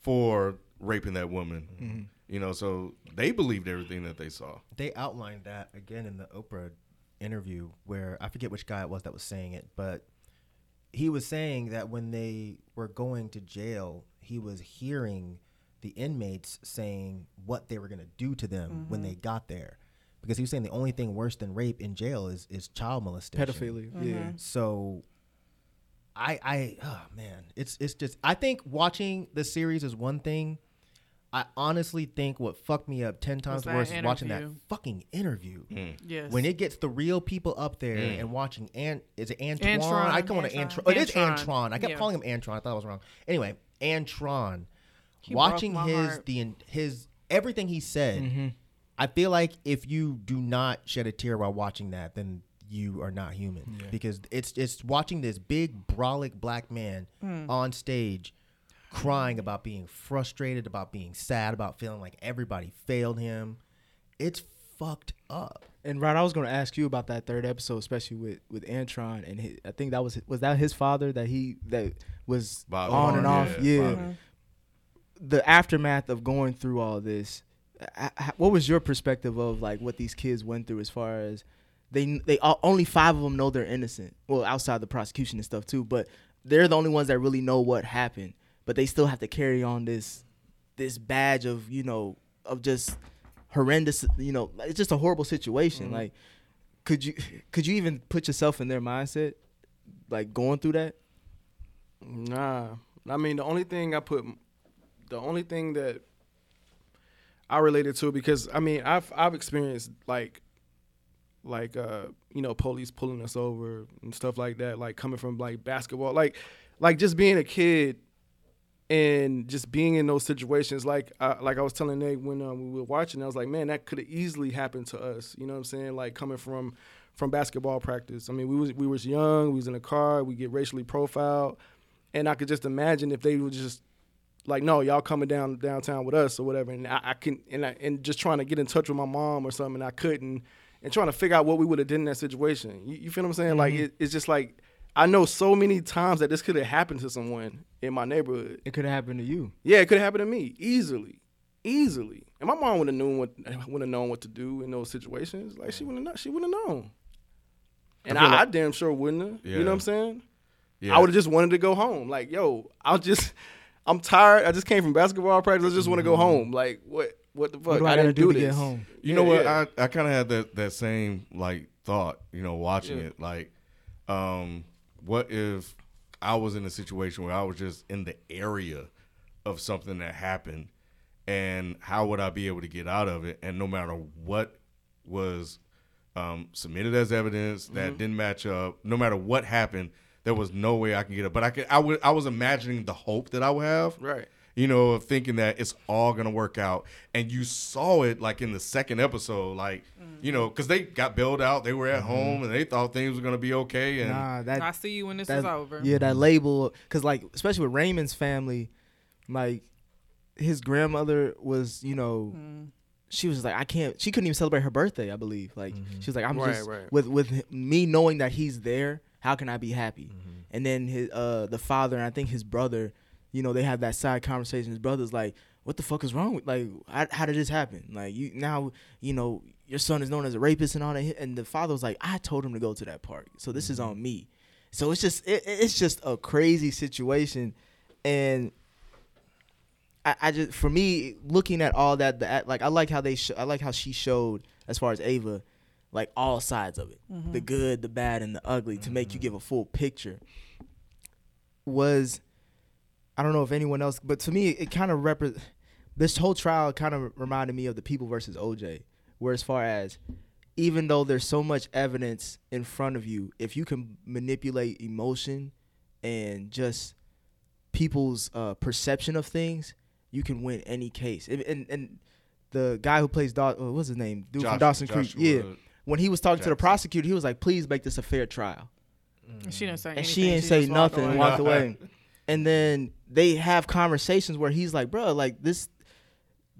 for raping that woman. Mm-hmm. You know, so they believed everything that they saw. They outlined that again in the Oprah interview, where I forget which guy it was that was saying it, but he was saying that when they were going to jail, he was hearing the inmates saying what they were going to do to them mm-hmm. when they got there because he was saying the only thing worse than rape in jail is is child molestation, pedophilia. Mm-hmm. Yeah. So, I I oh man, it's it's just I think watching the series is one thing. I honestly think what fucked me up ten times worse is watching that fucking interview. Mm. Yes. When it gets the real people up there mm. and watching Ant is it Antron? Antron. I call it Antron. Oh, it is Antron. I kept yeah. calling him Antron. I thought I was wrong. Anyway, Antron. He watching his heart. the his everything he said. Mm-hmm I feel like if you do not shed a tear while watching that, then you are not human yeah. because it's it's watching this big brolic black man mm. on stage crying about being frustrated, about being sad, about feeling like everybody failed him. It's fucked up. And right, I was going to ask you about that third episode, especially with with Antron, and his, I think that was was that his father that he that was Bob on and off, yeah. yeah. Mm-hmm. The aftermath of going through all this what was your perspective of like what these kids went through as far as they they only five of them know they're innocent. Well, outside the prosecution and stuff too, but they're the only ones that really know what happened. But they still have to carry on this this badge of you know of just horrendous. You know, it's just a horrible situation. Mm-hmm. Like, could you could you even put yourself in their mindset, like going through that? Nah, I mean the only thing I put, the only thing that I related to it because I mean I've I've experienced like like uh you know police pulling us over and stuff like that like coming from like basketball like like just being a kid and just being in those situations like like I was telling Nate when um, we were watching I was like man that could have easily happened to us you know what I'm saying? Like coming from from basketball practice. I mean we was we was young we was in a car we get racially profiled and I could just imagine if they would just like no y'all coming down downtown with us or whatever. And I, I, can and I, and just trying to get in touch with my mom or something and I couldn't and trying to figure out what we would have done in that situation. You, you feel what I'm saying? Mm-hmm. like it, it's just like I know so many times that this could have happened to someone in my neighborhood. It could have happened to you. Yeah it could have happened to me easily easily. And my mom would have known what would have known what to do in those situations. Like she wouldn't have she wouldn't have known and I, I, like, I damn sure wouldn't have. Yeah. you know what I'm saying? Yeah. I would have just wanted to go home. Like yo I'll just I'm tired. I just came from basketball practice. I just want to go mm-hmm. home. Like what? What the fuck? What do I, I didn't do, do to get home? You yeah, know what? Yeah. I, I kind of had that that same like thought. You know, watching yeah. it. Like, um, what if I was in a situation where I was just in the area of something that happened, and how would I be able to get out of it? And no matter what was um, submitted as evidence that Mm-hmm. didn't match up, no matter what happened, there was no way I can get it. But I could, I would, I was imagining the hope that I would have, Right. You know, of thinking that it's all gonna work out, and you saw it like in the second episode, like you know, because they got bailed out, they were at home, and they thought things were gonna be okay, and Nah, that I see you when this that- is over. Yeah, that label, because like especially with Raymond's family, like his grandmother was, you know, Mm. she was like, I can't. She couldn't even celebrate her birthday. I believe. Like she was like, I'm Right, just right. with with me knowing that he's there. How can I be happy? Mm-hmm. And then his uh the father and I think his brother, you know, they have that side conversation. His brother's like, "What the fuck is wrong with like how, how did this happen? Like you now you know your son is known as a rapist and all that." And the father was like, "I told him to go to that park, so this is Mm-hmm. on me." So it's just it, it's just a crazy situation, and I, I just for me looking at all that the like I like how they sh- I like how she showed as far as Ava like all sides of it the good the bad and the ugly to make you give a full picture was I don't know if anyone else but to me it kind of repre- this whole trial kind of reminded me of the people versus OJ where as far as even though there's so much evidence in front of you if you can manipulate emotion and just people's uh, perception of things, you can win any case. And and, and the guy who plays Daw- uh, what's his name? Dude Josh- from Dawson Creek. Joshua Yeah. When he was talking to the prosecutor, he was like, "Please make this a fair trial." Mm. She didn't say And anything. she ain't say just walked nothing and away. walked away. And then they have conversations where he's like, "Bro, like this,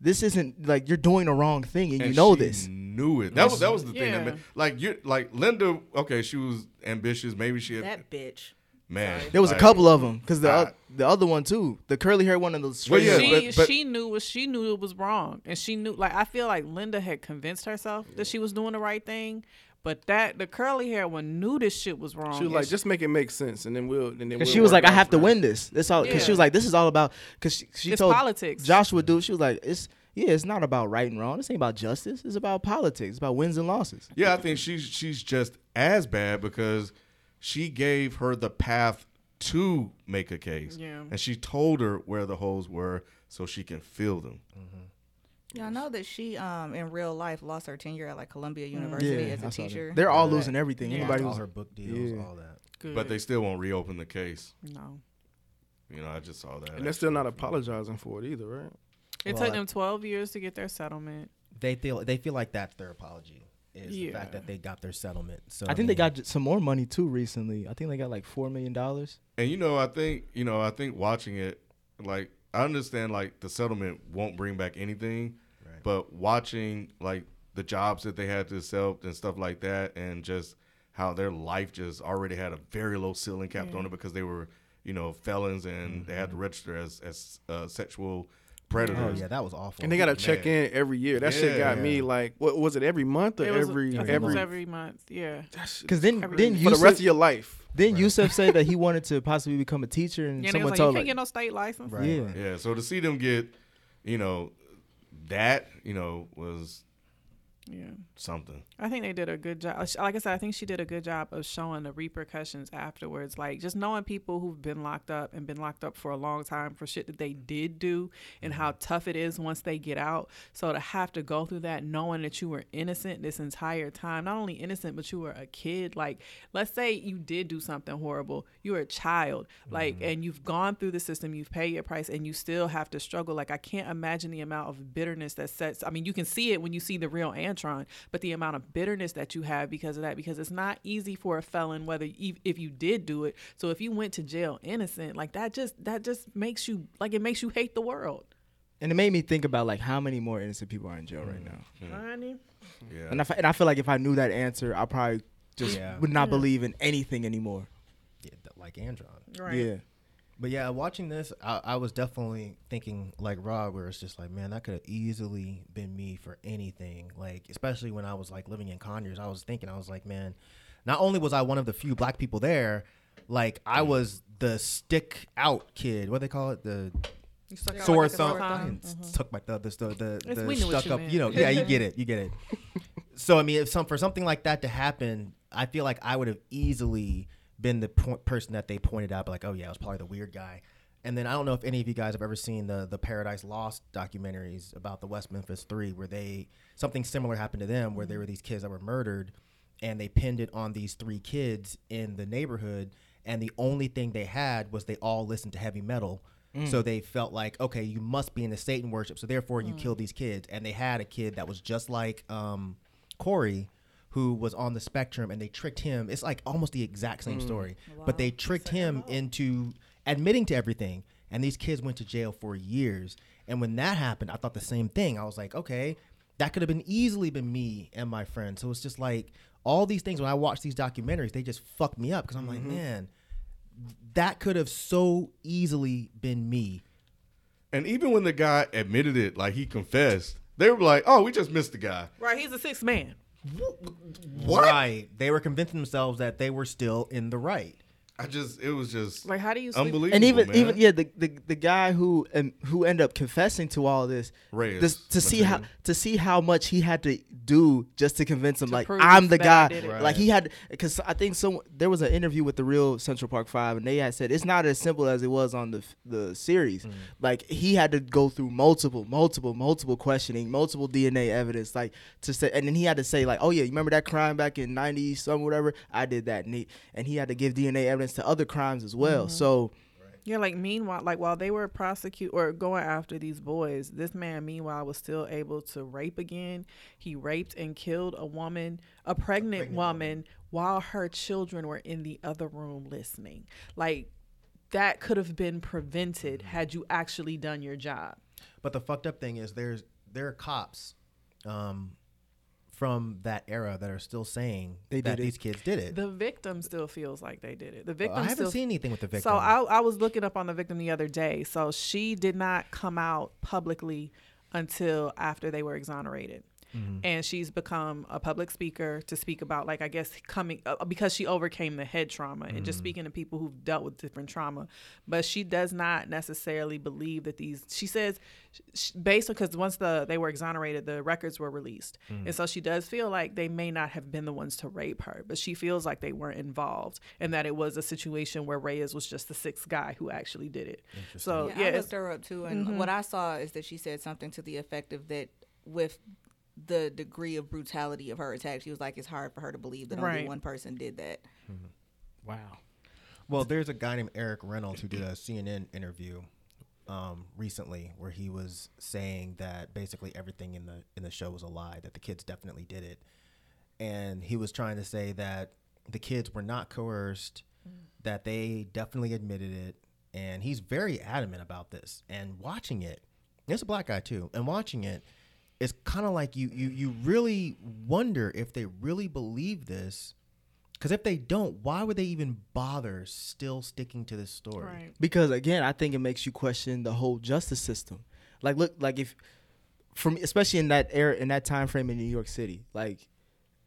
this isn't like you're doing the wrong thing, and, you know she this." Knew it. That was that was the thing. That Yeah. like you're like Linda. Okay, she was ambitious. Maybe she had That bitch. Man. There was a couple of them because the I- the other one too, the curly hair one and the Well, yeah, she but- but- she knew what she knew it was wrong, and she knew like I feel like Linda had convinced herself that she was doing the right thing, but that the curly hair one knew this shit was wrong. She was and like, just make it make sense, and then we'll. And then Because we'll she was like, I have to that." win this. That's all. Because she was like, this is all about. Because she, she It's told politics. Joshua do. She was like, it's yeah, it's not about right and wrong. This ain't about justice. It's about politics. It's about wins and losses. Yeah, I think she's she's just as bad because she gave her the path to make a case. Yeah. And she told her where the holes were so she can fill them. Yeah, I know that she um in real life lost her tenure at like Columbia University Yeah, as a saw that. teacher. They're all But- losing everything. Yeah. Anybody all her book deals, Yeah. all that. Good. But they still won't reopen the case. no. You know, I just saw that. And they're still not apologizing for it either, right? It Well, took them twelve years to get their settlement. They feel they feel like that's their apology. Is the fact that they got their settlement. So I think they mean, got some more money too recently. I think they got like four million dollars. And you know, I think you know, I think watching it, like I understand, like the settlement won't bring back anything, Right. but watching like the jobs that they had to sell and stuff like that, and just how their life just already had a very low ceiling capped on it because they were, you know, felons and they had to register as as uh, sexual predators. Oh yeah, that was awful. And they got to check in every year. That shit got me like, what was it? Every month or It was, every I every, it every month. Yeah. Because then Every- then for the rest of your life. then Yusef said that he wanted to possibly become a teacher, and Yeah, and they someone was like, you can't like, get no state license. Right. yeah. Yeah, so to see them get, you know, that you know was Yeah. something. I think they did a good job. Like I said, I think she did a good job of showing the repercussions afterwards. Like just knowing people who've been locked up and been locked up for a long time for shit that they did do and how mm-hmm. tough it is once they get out. So to have to go through that knowing that you were innocent this entire time, not only innocent, but you were a kid. Like, let's say you did do something horrible. You were a child, like, mm-hmm. and you've gone through the system, you've paid your price, and you still have to struggle. Like, I can't imagine the amount of bitterness that sets. I mean, you can see it when you see the real Antron, but the amount of bitterness that you have because of that, because it's not easy for a felon, whether ev- if you did do it. So if you went to jail innocent, like that, just that just makes you like it makes you hate the world. And it made me think about like how many more innocent people are in jail right mm. now. Mm. Honey. Yeah. And I, and I feel like if I knew that answer, I probably just Yeah. would not believe in anything anymore. yeah, like Antron. Right. Yeah. But yeah, watching this, I, I was definitely thinking like Rob, where it's just like, man, that could have easily been me for anything. Like, especially when I was like living in Conyers, I was thinking, I was like, man, not only was I one of the few black people there, like I was the stick out kid. What do they call it? The stuck out sore like a sore thumb. thumb. I didn't Mhm. Stuck my thumb. The the the, the we knew what stuck you up. meant. You know, yeah, you get it. You get it. So I mean, if some for something like that to happen, I feel like I would have easily been the person that they pointed out, like, oh yeah, I was probably the weird guy. And then I don't know if any of you guys have ever seen the the Paradise Lost documentaries about the West Memphis Three, where they something similar happened to them, where there were these kids that were murdered, and they pinned it on these three kids in the neighborhood, and the only thing they had was they all listened to heavy metal. Mm. So they felt like, okay, you must be into Satan worship, so therefore you Mm. kill these kids. And they had a kid that was just like um, Korey, who was on the spectrum, and they tricked him. It's like almost the exact same Mm. story, but they tricked him into admitting to everything. And these kids went to jail for years. And when that happened, I thought the same thing. I was like, okay, that could have been easily been me and my friend. So it's just like all these things. When I watch these documentaries, they just fuck me up because I'm like, Mhm. man, that could have so easily been me. And even when the guy admitted it, like he confessed, they were like, "Oh, we just missed the guy." Right, he's a sixth man. What? Right. They were convincing themselves that they were still in the right. I just, it was just Like, how do you sleep- unbelievable, and even man. even yeah, the, the the guy who and who ended up confessing to all this, Reyes this to see how to see how much he had to do just to convince him, like I'm the guy. I did it. Like he had because I think some there was an interview with the real Central Park Five, and they had said it's not as simple as it was on the the series. Mm. Like he had to go through multiple, multiple, multiple questioning, multiple DNA evidence, like to say, and then he had to say like, oh yeah, you remember that crime back in '90 some whatever? I did that, and he, and he had to give DNA evidence to other crimes as well. Mhm. So. Yeah, like meanwhile, like while they were prosecute or going after these boys, this man meanwhile was still able to rape again. He raped and killed a woman, a pregnant, woman, while her children were in the other room listening. Like that could have been prevented had you actually done your job. But the fucked up thing is there's there are cops um, from that era that are still saying They that did it. these kids did it. The victim still feels like they did it. The victim I haven't still, seen anything with the victim. So I, I was looking up on the victim the other day. So she did not come out publicly until after they were exonerated. Mhm. And she's become a public speaker to speak about, like, I guess, coming uh, because she overcame the head trauma and just Mhm. speaking to people who've dealt with different trauma. But she does not necessarily believe that these, she says, sh- based on, because once the they were exonerated, the records were released. Mhm. And so she does feel like they may not have been the ones to rape her, but she feels like they weren't involved and that it was a situation where Reyes was just the sixth guy who actually did it. So yeah, yeah, I looked her up too, and Mhm. what I saw is that she said something to the effect of that with the degree of brutality of her attack, she was like, it's hard for her to believe that only one person did that. Wow. Well, there's a guy named Eric Reynolds who did a CNN interview um, recently where he was saying that basically everything in the in the show was a lie, that the kids definitely did it, and he was trying to say that the kids were not coerced, that they definitely admitted it, and he's very adamant about this. And watching it, there's a black guy too, and watching it, it's kind of like you you you really wonder if they really believe this. Because if they don't, why would they even bother still sticking to this story? Right. because again, I think it makes you question the whole justice system. Like, look, like if from especially in that era, in that time frame in New York City, like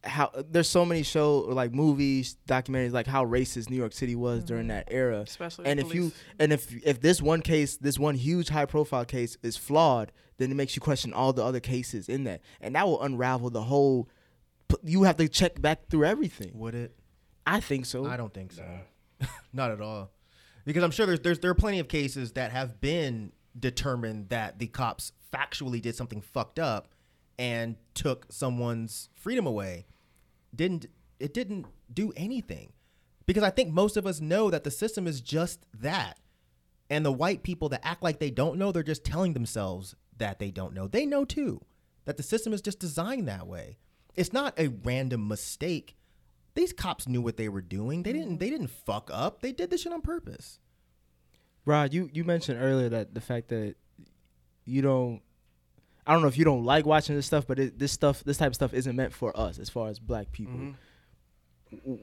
how there's so many show like movies, documentaries, like how racist New York City was during mm-hmm. that era. Especially and the if you and if if this one case, this one huge high profile case is flawed, then it makes you question all the other cases in that, and that will unravel the whole. You have to check back through everything. Would it? I think so. I don't think so. Not at all. Because I'm sure there's, there's there are plenty of cases that have been determined that the cops factually did something fucked up and took someone's freedom away. Didn't it didn't do anything. Because I think most of us know that the system is just that. And the white people that act like they don't know, they're just telling themselves that they don't know. They know too that the system is just designed that way. It's not a random mistake. These cops knew what they were doing. They didn't they didn't fuck up. They did this shit on purpose. Rod, you you mentioned earlier that the fact that you don't. I don't know if you don't like watching this stuff, but it, this stuff, this type of stuff, isn't meant for us as far as black people. Mm-hmm.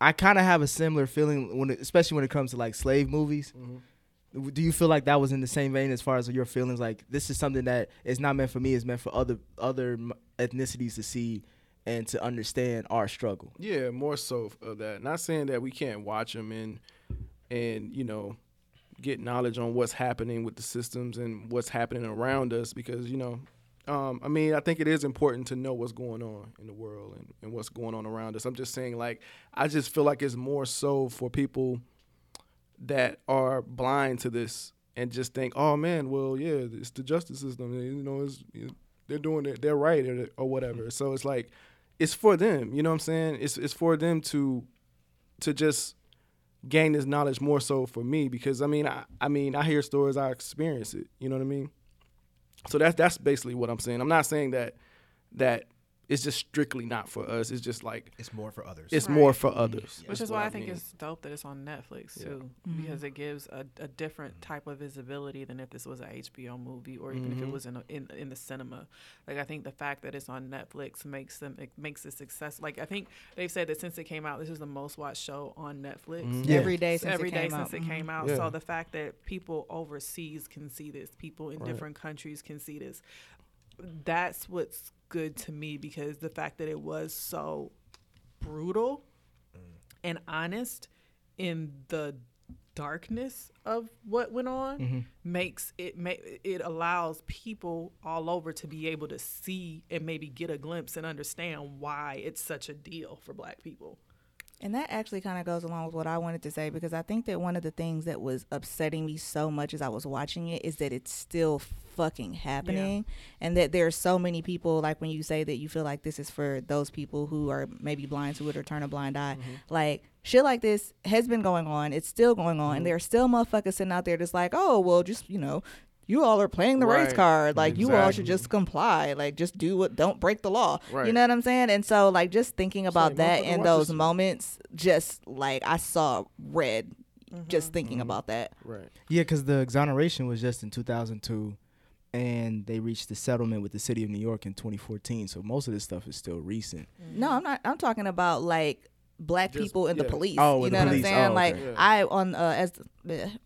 I kind of have a similar feeling when, it, especially when it comes to like slave movies. Mm-hmm. Do you feel like that was in the same vein as far as your feelings? Like this is something that is not meant for me; it's meant for other other ethnicities to see and to understand our struggle. Yeah, more so of that. Not saying that we can't watch them and and you know get knowledge on what's happening with the systems and what's happening around us because you know um, I mean I think it is important to know what's going on in the world and, and what's going on around us. I'm just saying like I just feel like it's more so for people that are blind to this and just think, oh man, well yeah, it's the justice system. You know, it's they're doing it, they're right or, or whatever. So it's like it's for them. You know what I'm saying? It's it's for them to to just gain this knowledge more so for me because I mean I I mean I hear stories I experience it. You know what I mean? So that's that's basically what I'm saying. I'm not saying that that it's just strictly not for us. It's just like it's more for others. It's right. more for others. Which is why I, I think mean. it's dope that it's on Netflix yeah. too, mm-hmm. because it gives a, a, different type of visibility than if this was an HBO movie or even mm-hmm. if it mm-hmm. was in, a, in in the cinema. Like I think the fact that it's on Netflix makes them it makes it success. Like I think they've said that since it came out, this is the most watched show on Netflix mm-hmm. yeah. every day since every it day since it came mm-hmm. out. Yeah. So the fact that people overseas can see this, people in right. different countries can see this, that's what's good to me because the fact that it was so brutal mm. and honest in the darkness of what went on mm-hmm. makes it ma- it allows people all over to be able to see and maybe get a glimpse and understand why it's such a deal for black people and that actually kind of goes along with what I wanted to say because I think that one of the things that was upsetting me so much as I was watching it is that it's still fucking happening yeah. and that there are so many people like when you say that you feel like this is for those people who are maybe blind to it or turn a blind eye mm-hmm. like shit like this has been going on it's still going on mm-hmm. and there are still motherfuckers sitting out there just like oh well just you know you all are playing the right. race card. Like exactly. you all should just comply. Like just do what don't break the law. Right. You know what I'm saying? And so like just thinking about that in those moments, just like I saw red mm-hmm. just thinking mm-hmm. about that. Right. Yeah, because the exoneration was just in 2002, and they reached the settlement with the city of New York in 2014. So most of this stuff is still recent. No, I'm not. I'm talking about like black Just, people in yeah. the police. Oh, you know what I'm saying? Oh, okay. Like yeah. I on uh, as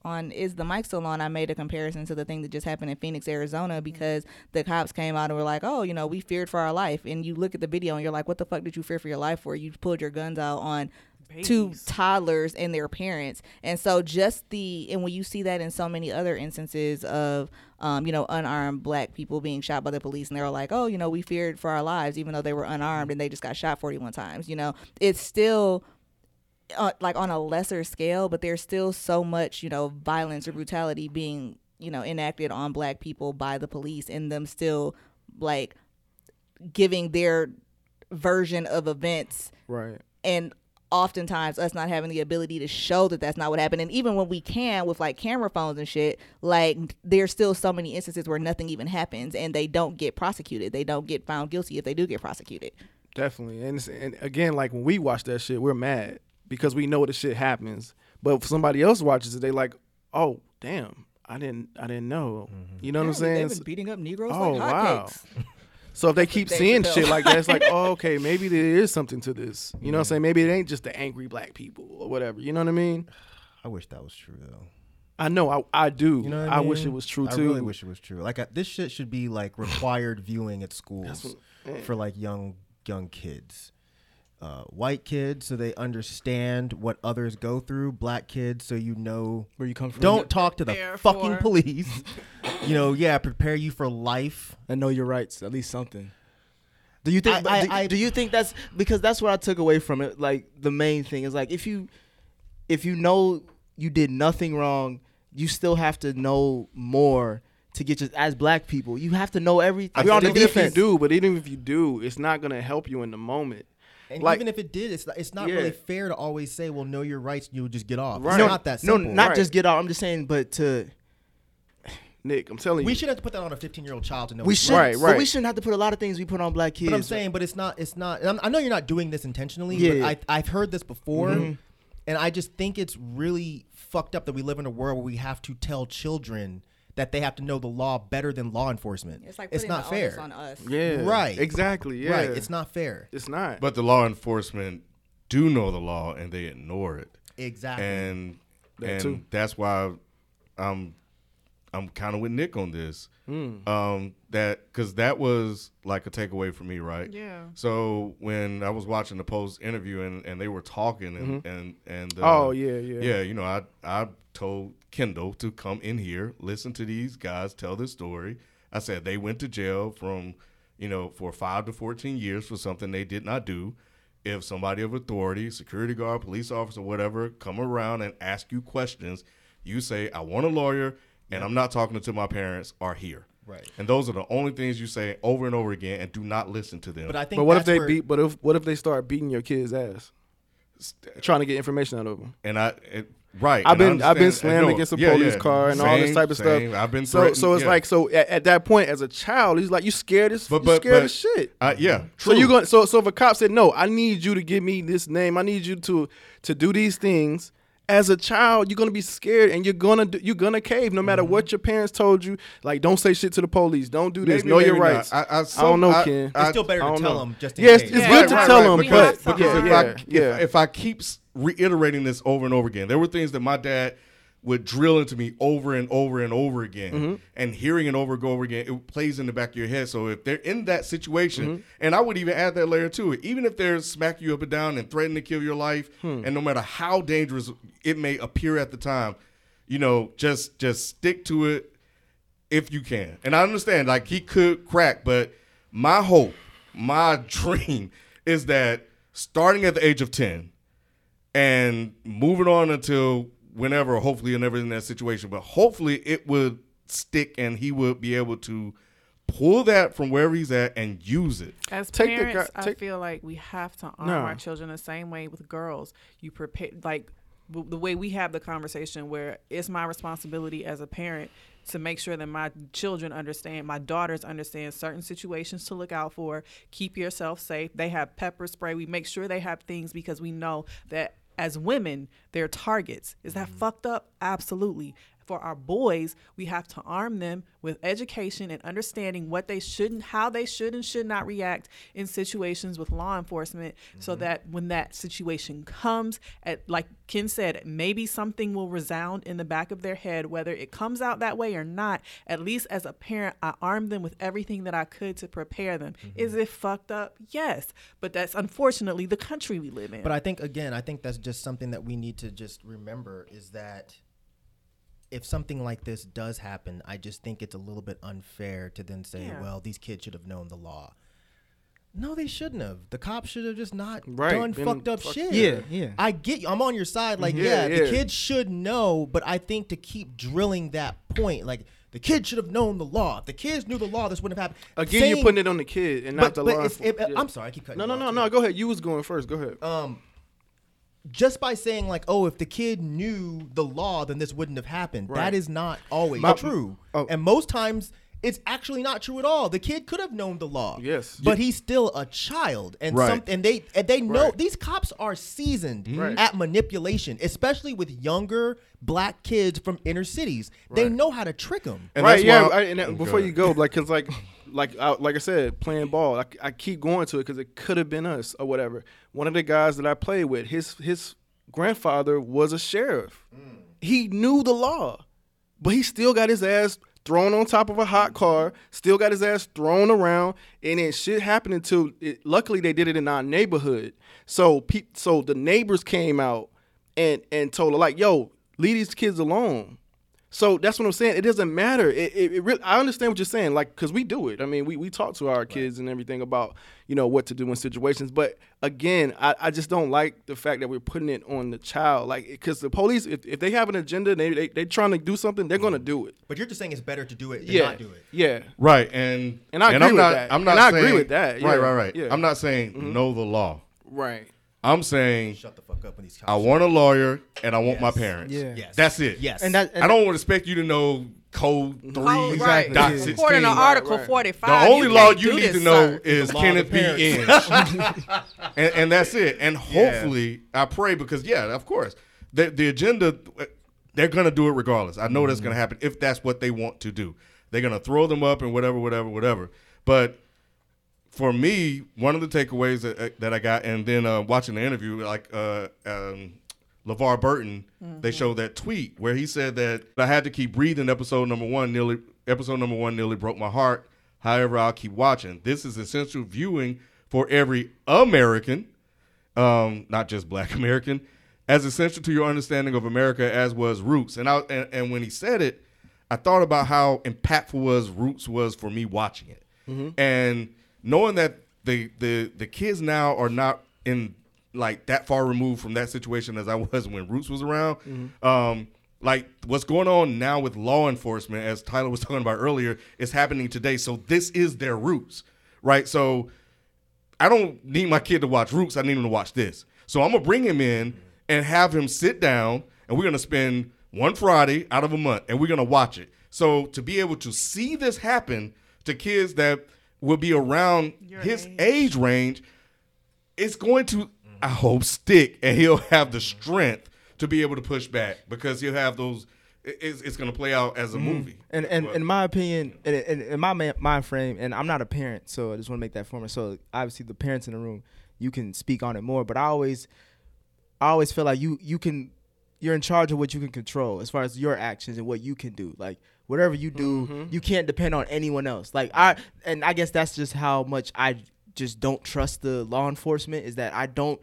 on is the mic still on? I made a comparison to the thing that just happened in Phoenix, Arizona, mm-hmm. because the cops came out and were like, "Oh, you know, we feared for our life." And you look at the video and you're like, "What the fuck did you fear for your life for? You pulled your guns out on Two toddlers and their parents. And so just the and when you see that in so many other instances of um, you know, unarmed black people being shot by the police and they're like, Oh, you know, we feared for our lives even though they were unarmed and they just got shot forty one times, you know. It's still uh, like on a lesser scale, but there's still so much, you know, violence or brutality being, you know, enacted on black people by the police and them still like giving their version of events. Right. And oftentimes us not having the ability to show that that's not what happened and even when we can with like camera phones and shit like there's still so many instances where nothing even happens and they don't get prosecuted they don't get found guilty if they do get prosecuted definitely and, and again like when we watch that shit we're mad because we know the shit happens but if somebody else watches it they like oh damn I didn't I didn't know. Mm-hmm. You know yeah, what I'm saying? They've been beating up Negroes oh, like wow. So if they keep seeing shit like that, it's like, oh, okay, maybe there is something to this. You know what I'm saying? Maybe it ain't just the angry black people or whatever. You know what I mean? I wish that was true though. I know, I, I do. You know what I, mean? wish it was true too. I really wish it was true. Like I, this shit should be like required viewing at schools what, eh. for like young young kids uh, white kids so they understand what others go through. Black kids so you know where you come from. Don't talk to the Therefore. fucking police. you know, yeah, prepare you for life and know your rights. At least something. Do you think? I, I, do, I, do you think that's because that's what I took away from it? Like the main thing is like if you if you know you did nothing wrong, you still have to know more to get just as black people. You have to know everything. I even if you do, but even if you do, it's not gonna help you in the moment. And like, even if it did, it's it's not yeah. really fair to always say, "Well, know your rights, you'll just get off." Right. It's no, not that simple. No, not right. just get off. I'm just saying, but to Nick, I'm telling you, we shouldn't have to put that on a 15 year old child to know. We should, right, right. we shouldn't have to put a lot of things we put on black kids. But I'm saying, but it's not, it's not. i know you're not doing this intentionally. Yeah. But I, I've heard this before, mm-hmm. and I just think it's really fucked up that we live in a world where we have to tell children that they have to know the law better than law enforcement. It's like it's not fair on us. Yeah, right. Exactly. Yeah, right. It's not fair. It's not. But the law enforcement do know the law and they ignore it. Exactly. And that and too. that's why I'm I'm kind of with Nick on this. Mm. Um, that because that was like a takeaway for me, right? Yeah. So when I was watching the post interview and, and they were talking and mm-hmm. and and uh, oh yeah yeah yeah you know I I told Kendall to come in here, listen to these guys tell this story. I said they went to jail from, you know, for five to 14 years for something they did not do. if somebody of authority, security guard, police officer, whatever, come around and ask you questions, you say, I want a lawyer and I'm not talking to my parents are here. Right. And those are the only things you say over and over again and do not listen to them. But I think But what if they where- beat? But if what if they start beating your kid's ass, trying to get information out of them? and I it, right. I've been I I've been slammed no, against a yeah, police yeah. car and all this type of same. stuff. I've been so threatened, so it's yeah. like so at, at that point as a child he's like you scared as But- you but- scared but- as shit. Uh, yeah, So you true. going so so if a cop said no, I need you to give me this name. I need you to to do these things. As a child, you're gonna be scared and you're gonna do, you're gonna cave no matter what your parents told you. Like, don't say shit to the police. Don't do this. Maybe, know your maybe not. rights. I- I- don't know, I- Ken. I- It's still better to tell know. them just in yeah, it's, case. it's Yeah, good to right, tell right. them, We but because harm if yeah, I if, if I keep s- reiterating this over and over again, there were things that my dad would drill into me over and over and over again, Mm-hmm. and hearing it over and over again, it plays in the back of your head. So if they're in that situation, Mm-hmm. and I would even add that layer to it, even if they're smack you up and down and threatening to kill your life, Hmm. and no matter how dangerous it may appear at the time, you know, just just stick to it if you can. And I understand, like he could crack, but my hope, my dream is that starting at the age of 10 and moving on until whenever, hopefully you're never in that situation, but hopefully it would stick and he would be able to pull that from wherever he's at and use it. As Take the parents, guy- I feel like we have to arm No. our children the same way with girls. You prepare like the way we have the conversation where it's my responsibility as a parent to make sure that my children understand, my daughters understand certain situations to look out for. Keep yourself safe. They have pepper spray. We make sure they have things because we know that as women, they're targets. Is that mm-hmm. fucked up? Absolutely. For our boys, we have to arm them with education and understanding what they shouldn't, how they should and should not react in situations with law enforcement, so mm-hmm. that when that situation comes, at like Ken said, maybe something will resound in the back of their head, whether it comes out that way or not. At least as a parent, I armed them with everything that I could to prepare them. Mm-hmm. Is it fucked up? Yes, but that's unfortunately the country we live in. But I think again, I think that's just something that we need to just remember is that if something like this does happen, I just think it's a little bit unfair to then say, Yeah. well, these kids should have known the law. No, they shouldn't have. The cops should have just not Right, done been fucked up fuck- shit. Yeah, yeah. I get you. I'm on your side. Like, Mhm. yeah, Yeah, the kids should know, but I think to keep drilling that point, like the kids should have known the law. If the kids knew the law, this wouldn't have happened. Again, Saying- you're putting it on the kid and not the but law. it- enforcement. I'm sorry, I keep cutting No, you no, off, no, too. no. Go ahead. You was going first. Go ahead. um just by saying like oh if the kid knew the law then this wouldn't have happened Right. that is not always My- true oh. and most times it's actually not true at all the kid could have known the law Yes. but he's still a child and Right. some and they and they know Right. these cops are seasoned mm-hmm. Right. at manipulation especially with younger black kids from inner cities they know how to trick them And right. Yeah. why- I, and that- Oh, before you go, like, cause like, like, I, like I said, playing ball, I, I keep going to it because it could have been us or whatever. One of the guys that I played with, his his grandfather was a sheriff. Mm. He knew the law, but he still got his ass thrown on top of a hot car. Still got his ass thrown around, and then shit happened until. It, luckily, they did it in our neighborhood. So, pe- so the neighbors came out and and told her like, "Yo, leave these kids alone." So that's what I'm saying. It doesn't matter. It, it, it really, I understand what you're saying, like, because we do it. I mean, we, we talk to our kids and everything about, you know, what to do in situations. But again, I, I just don't like the fact that we're putting it on the child. Like, because the police, if, if they have an agenda, they, they, they're trying to do something, they're going to do it. but you're just saying it's better to do it than Yeah. not do it Yeah. Right, and And I agree I'm with not, that. I'm not And I agree with that, Right, yeah, right, right. yeah. I'm not saying Mhm. know the law. Right. I'm saying shut the fuck up when these I want a lawyer and I want my parents. Yeah. Yes. That's it. Yes. And that- and I don't expect you to know code three Oh, right. dot Yeah. sixteen. According to Article right. 45, The only you law you need this, to know sir. is The can it be in? and, and that's it. And hopefully, I pray because yeah, of course, the the agenda they're gonna do it regardless. I know that's Mm-hmm. gonna happen if that's what they want to do. They're gonna throw them up and whatever, whatever, whatever. But for me, one of the takeaways that, uh, that I got, and then uh, watching the interview, like uh, um, LeVar Burton, they showed that tweet where he said that I had to keep breathing. Episode number one nearly, episode number one nearly broke my heart. However, I'll keep watching. This is essential viewing for every American, um, not just Black American, as essential to your understanding of America as was Roots. And I and, and when he said it, I thought about how impactful was Roots was for me watching it, and knowing that the the the kids now are not in like that far removed from that situation as I was when Roots was around. Mm-hmm. Um, like what's going on now with law enforcement, as Tyler was talking about earlier, is happening today. So this is their roots, right? So I don't need my kid to watch Roots. I need him to watch this. So I'm gonna bring him in and have him sit down, and we're gonna spend one Friday out of a month, and we're gonna watch it. So to be able to see this happen to kids that will be around his age. range, it's going to, I hope, stick, and he'll have the mm-hmm. strength to be able to push back because he'll have those. It's, it's going to play out as a mm-hmm. movie. And and in my opinion, in, in, in my ma- mind frame, and I'm not a parent, so I just want to make that formal. So obviously, the parents in the room, you can speak on it more. But I always, I always feel like you you can, you're in charge of what you can control as far as your actions and what you can do. Like whatever you do, Mhm. you can't depend on anyone else. Like I, and I guess that's just how much I just don't trust the law enforcement. Is that I don't.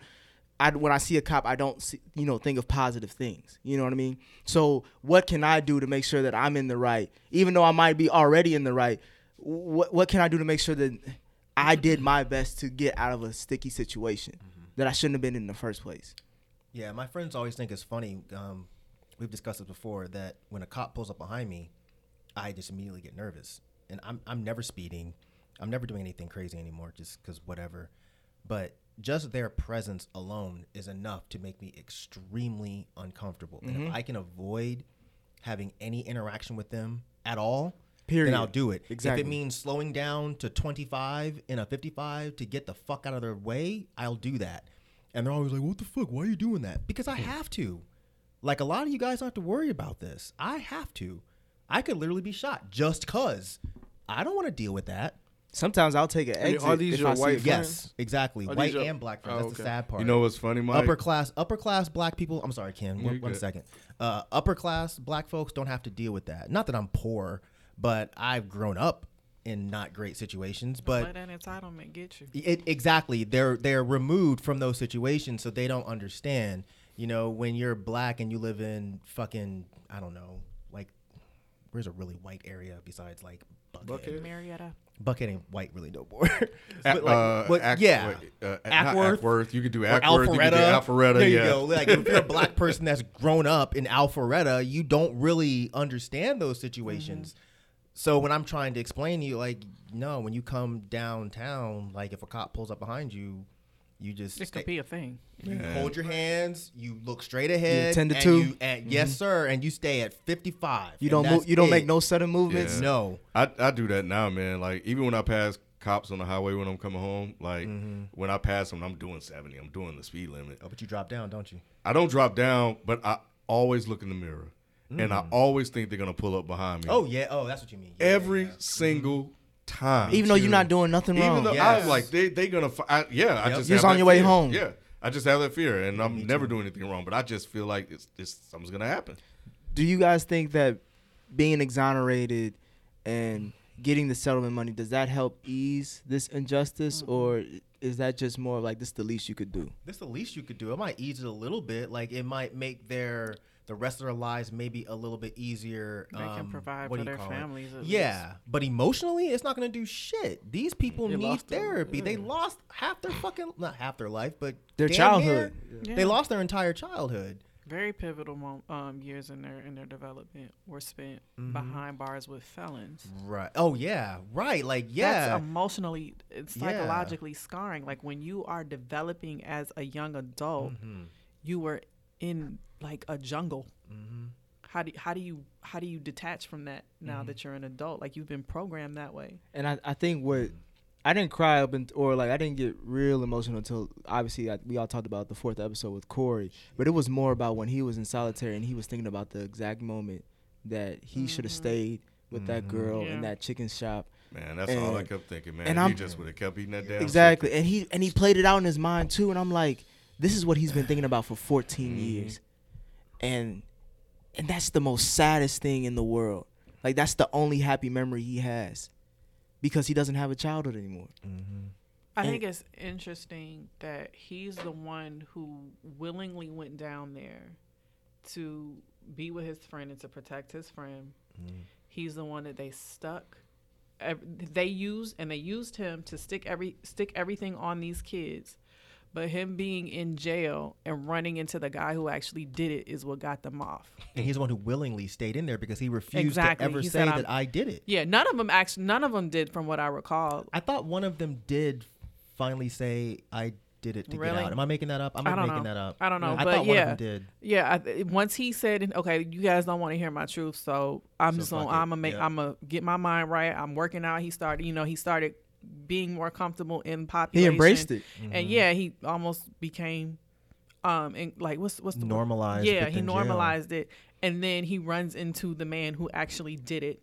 I, when I see a cop, I don't see, you know think of positive things. You know what I mean? So what can I do to make sure that I'm in the right, even though I might be already in the right? What what can I do to make sure that I did my best to get out of a sticky situation that I shouldn't have been in the first place? Yeah, my friends always think it's funny. Um, we've discussed this before that when a cop pulls up behind me, I just immediately get nervous, and I'm I'm never speeding, I'm never doing anything crazy anymore, just because whatever. But just their presence alone is enough to make me extremely uncomfortable. And Mhm. if I can avoid having any interaction with them at all, Period. then I'll do it. Exactly. If it means slowing down to 25 in a 55 to get the fuck out of their way, I'll do that. And they're always like, "What the fuck? Why are you doing that?" Because I have to. Like a lot of you guys don't have to worry about this. I have to. I could literally be shot just cause. I don't want to deal with that. Sometimes I'll take an And exit. are these if your I see white a- friends? Yes, exactly. Are White these your- and black friends. Oh, That's the okay. sad part. You know what's funny, Mike? Upper class, upper class black people. I'm sorry, Ken. One, You're one good. second. Uh, upper class black folks don't have to deal with that. Not that I'm poor, but I've grown up in not great situations. But let that entitlement get you. it, exactly, they're they're removed from those situations, so they don't understand. You know, when you're black and you live in fucking, I don't know, like, where's a really white area besides like Buckhead? Buckhead? Marietta. Buckhead ain't white really no more. But like, uh, but Ack- yeah, wait, uh, not Acworth. Acworth. You could do or Acworth, you could do Alpharetta, There you yeah. go. Like if you're a black person that's grown up in Alpharetta, you don't really understand those situations. So when I'm trying to explain to you, like, no, when you come downtown, like if a cop pulls up behind you, you just It stay- could be a thing. you Yeah. hold your hands, you look straight ahead, 10 to and 2. you- and mm-hmm. Yes, sir, and you stay at 55. You don't move. You don't make no sudden movements. Yeah. No. I, I do that now, man. Like even when I pass cops on the highway when I'm coming home, like mm-hmm. when I pass them, I'm doing 70. I'm doing the speed limit. Oh, but you drop down, don't you? I don't drop down, but I always look in the mirror, and I mm. always think they're gonna pull up behind me. Oh yeah. Oh, that's what you mean. Yeah, every yeah. Mm-hmm. single time. Even though you're not doing nothing Even wrong. though Yes. I'm like they they gonna fi- I, yeah I Yep. just You're have on that your way fear. home. yeah I just have that fear and I'm never doing anything wrong but I just feel like it's, it's something's gonna happen Do you guys think that being exonerated and getting the settlement money does that help ease this injustice, or is that just more like this the least you could do? this the least you could do. It might ease it a little bit. Like it might make their the rest of their lives may be a little bit easier. They can um, provide what for their families at Yeah, but emotionally, it's not going to do shit. These people They need lost their- therapy. They lost half their fucking not half their life, but Their childhood. near, Yeah. They lost their entire childhood. Very pivotal mo- um, years in their in their development were spent Mm-hmm. behind bars with felons. Right. Oh yeah. Right. Like yeah. That's emotionally, it's Yeah. psychologically scarring. Like when you are developing as a young adult, Mm-hmm. you were in like a jungle. Mm-hmm. How do how do you how do you detach from that now Mm-hmm. that you're an adult? Like you've been programmed that way. And I, I think what I didn't cry up and or like I didn't get real emotional until obviously I, we all talked about the fourth episode with Korey, but it was more about when he was in solitary and he was thinking about the exact moment that he should have stayed with that girl in that chicken shop. man that's all I kept thinking man and If I'm- just would have kept eating that damn Exactly, and he and he played it out in his mind too. And I'm like, this is what he's been thinking about for 14 mm-hmm. years, and and that's the most saddest thing in the world. Like that's the only happy memory he has, because he doesn't have a childhood anymore. Mm-hmm. I And- think it's interesting that he's the one who willingly went down there to be with his friend and to protect his friend. Mm-hmm. He's the one that they stuck. They used and they used him to stick every stick everything on these kids. But him being in jail and running into the guy who actually did it is what got them off. And he's the one who willingly stayed in there because he refused Exactly. to ever He say that "I'm-" did it. Yeah, none of them actually, none of them did, from what I recall. I thought one of them did finally say I did it to Really? get out. Am I making that up? I'm I don't making know. that up. I don't know, I but thought yeah, one of them did. yeah. I, th- once he said, "Okay, you guys don't want to hear my truth, so I'm So just gonna. I'm gonna make, Yeah. I'm gonna get my mind right. I'm working out." He started, you know, he started being more comfortable in population. He embraced it. and Mm-hmm. yeah, he almost became, um, and like what's what's the word? Normalized Yeah, he within jail. normalized it, and then he runs into the man who actually did it,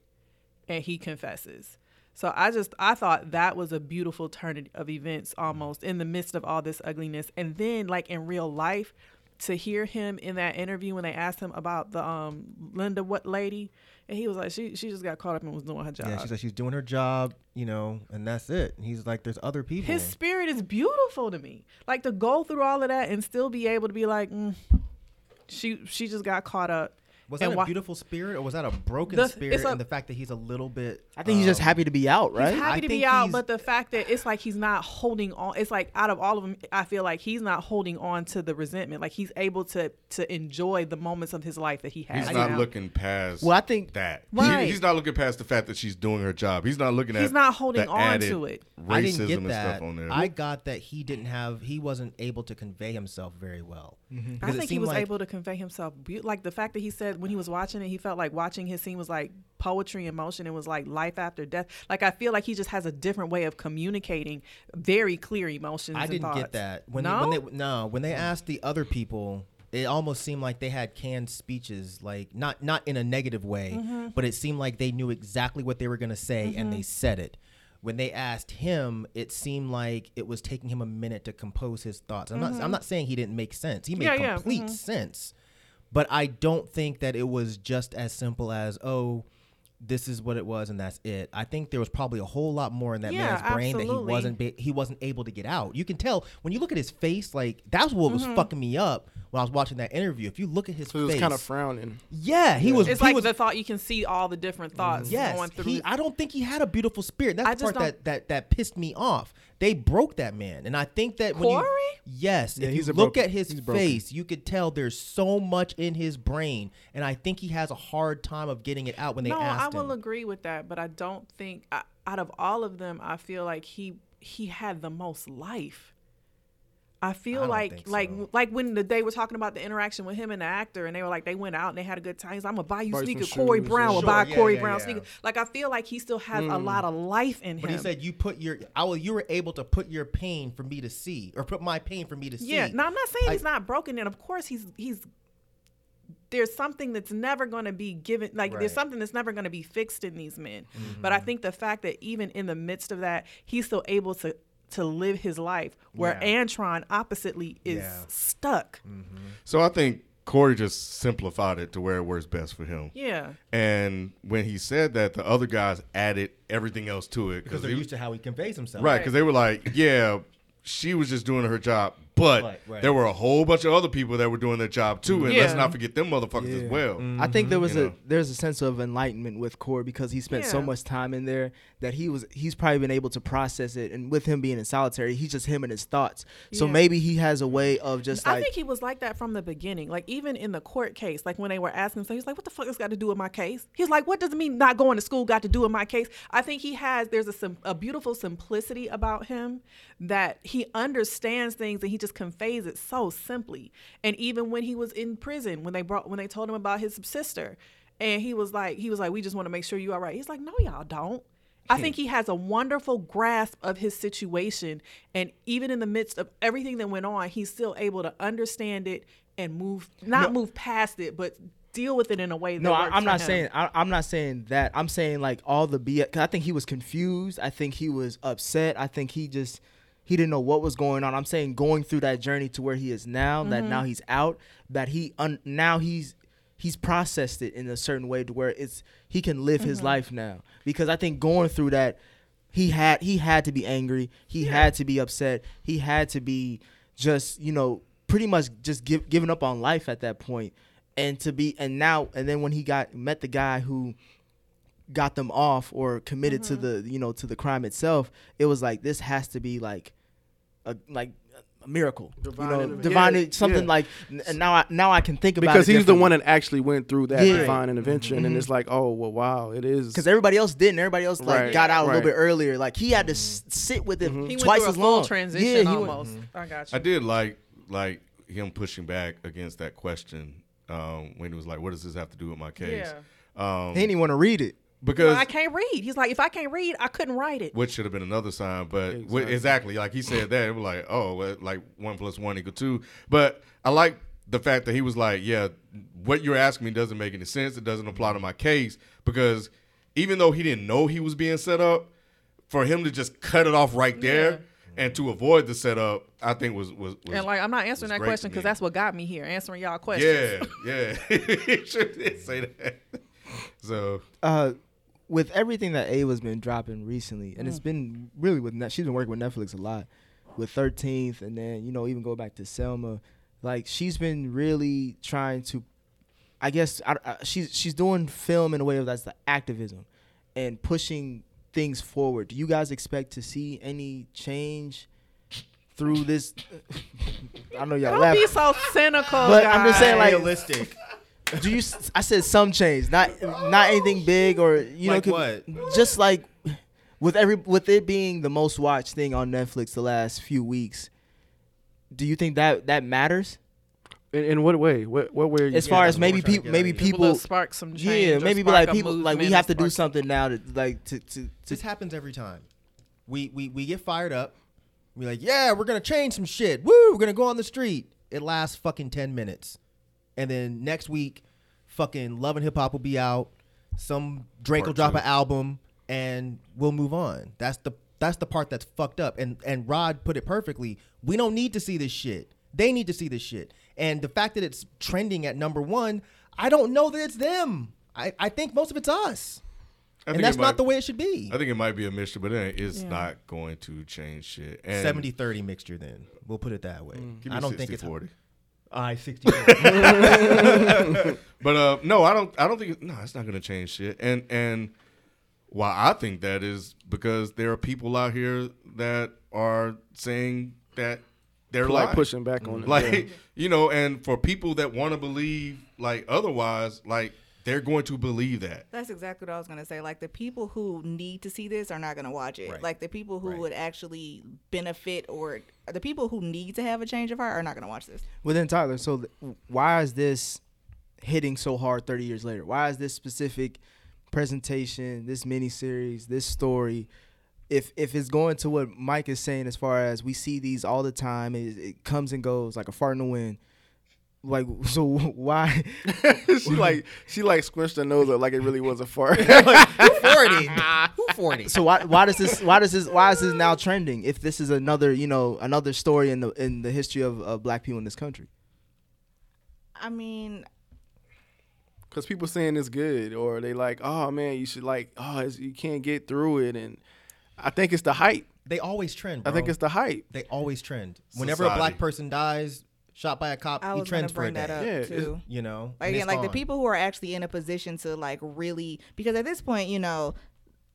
and he confesses. So I just I thought that was a beautiful turn of events almost in the midst of all this ugliness. And then like in real life to hear him in that interview when they asked him about the um Linda what lady and he was like she she just got caught up and was doing her job. Yeah, she's like she's doing her job, you know, and that's it. And he's like, there's other people. His spirit is beautiful to me. Like to go through all of that and still be able to be like mm, she she just got caught up. Was that a why- beautiful spirit or was that a broken The- spirit? a- and the fact that he's a little bit. I think he's just um, happy to be out, right? He's happy I to be out, but the fact that it's like he's not holding on. It's like out of all of them, I feel like he's not holding on to the resentment. Like he's able to to enjoy the moments of his life that he has. He's not now. looking past. Well, I think- that He- he's not looking past the fact that she's doing her job. He's not looking at. He's not holding the on added to it. Racism I didn't get and that. stuff on there. I got that he didn't have. He wasn't able to convey himself very well. I Because it think he was like- able to convey himself. Be- like the fact that he said when he was watching it, he felt like watching his scene was like poetry in motion. It was like life after death. Like I feel like he just has a different way of communicating very clear emotions. I didn't thoughts. get that when no? they, when they no when they asked the other people. It almost seemed like they had canned speeches, like not not in a negative way, Mm-hmm. but it seemed like they knew exactly what they were going to say and they said it. When they asked him, it seemed like it was taking him a minute to compose his thoughts. I'm not I'm not saying he didn't make sense. He made Mm-hmm. Yeah, yeah, complete mhm. sense. But I don't think that it was just as simple as, oh, this is what it was and that's it. I think there was probably a whole lot more in that Yeah, man's brain that he wasn't ba- he wasn't able to get out. You can tell when you look at his face, like that's what was Mm-hmm. fucking me up when I was watching that interview. If you look at his So he was face, kind of frowning. yeah, he was. It's he like was, the thought you can see all the different thoughts yes, going through. he, I don't think he had a beautiful spirit. That's I the part that, that that pissed me off. They broke that man, and I think that when you, Korey? yes, Yeah, if he's you look broken- at his he's broken. face, you could tell there's so much in his brain, and I think he has a hard time of getting it out when they asked him no, I will him. agree with that, but I don't think I, out of all of them, I feel like he he had the most life. I feel I like think like like when the they were talking about the interaction with him and the actor, and they were like they went out and they had a good time. He's like, I'm gonna buy you Buy sneakers. Korey Brown will Sure, buy yeah, Korey yeah, Brown yeah. sneakers. Like I feel like he still has Hmm. a lot of life in But him. But he said you put your, I will, you were able to put your pain for me to see, or put my pain for me to see. Yeah, no, I'm not saying I- he's not broken. And of course, he's he's there's something that's never going to be given. Like Right. there's something that's never going to be fixed in these men. But I think the fact that even in the midst of that, he's still able to to live his life, where Yeah. Antron oppositely is Yeah. stuck. Mm-hmm. so I think Korey just simplified it to where it works best for him. Yeah. And when he said that, the other guys added everything else to it because they're used to how he conveys himself. Right, because they were like, yeah, she was just doing her job, but Right, right. there were a whole bunch of other people that were doing their job too, and let's not forget them motherfuckers Yeah. as well. Mm-hmm. I think there was You a know. there's a sense of enlightenment with Korey because he spent so much time in there that he was he's probably been able to process it and with him being in solitary he's just him and his thoughts so Yeah. maybe he has a way of just I like think he was like that from the beginning. Like even in the court case, like when they were asking so he's like, "What the fuck this got to do with my case?" He's like, "What does it mean not going to school got to do with my case?" I think he has there's a a beautiful simplicity about him that he understands things and he just conveys it so simply. And even when he was in prison, when they brought when they told him about his sister, and he was like, he was like, "We just want to make sure you all right." He's like, "No, y'all don't." I hmm. think he has a wonderful grasp of his situation. And even in the midst of everything that went on, he's still able to understand it and move, not move past it, but deal with it in a way that no, I, for not him. saying I, I'm not saying that. I'm saying like all the BS. I think he was confused. I think he was upset. I think he just he didn't know what was going on. I'm saying going through that journey to where he is now. That Mm-hmm. now he's out. That he un, now he's he's processed it in a certain way to where it's he can live his Mm-hmm. life now. Because I think going through that, he had he had to be angry. He had to be upset. He had to be just you know pretty much just give, giving up on life at that point and to be and now and then when he got met the guy who got them off or committed to the you know to the crime itself it was like this has to be like a like a miracle, Divine you know, intervention. divine Yeah, something yeah. like. And now I now I can think about because it he's the one that actually went through that Yeah. divine intervention, and Mhm. it's like, oh well, wow, it is because everybody else didn't. Everybody else like Right, got out a little bit earlier. Like he had to s- sit with it He went twice as long. transition yeah, he went- almost. I got you. I did like like him pushing back against that question um, when he was like, "What does this have to do with my case?" Um, He didn't even want to read it because Well, I can't read. He's like, if I can't read, I couldn't write it. which should have been another sign, but exactly, Exactly. exactly like he said that, it was like, oh, well, like one plus one equal two. But I like the fact that he was like, yeah, what you're asking me doesn't make any sense. It doesn't apply to my case because even though he didn't know he was being set up, for him to just cut it off right there and to avoid the setup, I think was was, was and like, I'm not answering that question because that's what got me here, answering y'all questions. yeah, yeah. he sure did say that. So uh, with everything that Ava's been dropping recently, and Mm. it's been really with Net- she's been working with Netflix a lot, with Thirteenth, and then you know even go back to Selma, like she's been really trying to, I guess I, I, she's she's doing film in a way of that's the activism, and pushing things forward. Do you guys expect to see any change? Through this, I know y'all Don't laugh, be so cynical. but I'm just saying, like, Realistic. Do you? s- I said some change, not not anything big or you Like know, what? Just like with every with it being the most watched thing on Netflix the last few weeks. Do you think that that matters? In, in what way? What what way? Are you As far as maybe we're trying to people, maybe. People people, spark some yeah, change or maybe be like people like we have to do something now to like to to, to This happens every time. We we we get fired up. We're like, yeah, we're gonna change some shit. Woo, we're gonna go on the street. It lasts fucking ten minutes, and then next week, fucking Love and Hip Hop will be out. Some Drake will drop two. an album, and we'll move on. That's the that's the part that's fucked up. And and Rod put it perfectly. We don't need to see this shit. They need to see this shit. And the fact that it's trending at number one, I don't know that it's them. I, I think most of it's us. I and that's it not the way it should be. I think it might be a mixture, but it- it's Yeah. not going to change shit. And 70 30 mixture then. We'll put it that way. Mm. Give me I don't 60, think it's 40. I 60 but uh, no, I don't. I don't think. No, it's not going to change shit. And and why I think that is because there are people out here that are saying that they're like pushing back on it. like yeah. you know, and for people that want to believe like otherwise, like they're going to believe that. That's exactly what I was gonna say. Like the people who need to see this are not gonna watch it. Right. Like the people who Right. would actually benefit or the people who need to have a change of heart are not gonna watch this. Well, then Tyler, so th- why is this hitting so hard 30 years later? Why is this specific presentation, this mini series, this story? If if it's going to what Mike is saying, as far as we see these all the time, it, it comes and goes like a fart in the wind. Like so, why? she like she like squished her nose up like it really was a fart. Who 40? Who 40? So why why does this why does this why is this now trending? If this is another you know another story in the in the history of, of black people in this country. I mean, Cause people saying it's good, or they like, oh man, you should like, oh, it's, you can't get through it, and I think it's the hype. They always trend. I think it's the hype. They always trend. Whenever a black person dies, shot by a cop, I he was gonna trends for a bring day. that up Yeah, too. You know, Like, again, it's like the people who are actually in a position to like really because at this point, you know,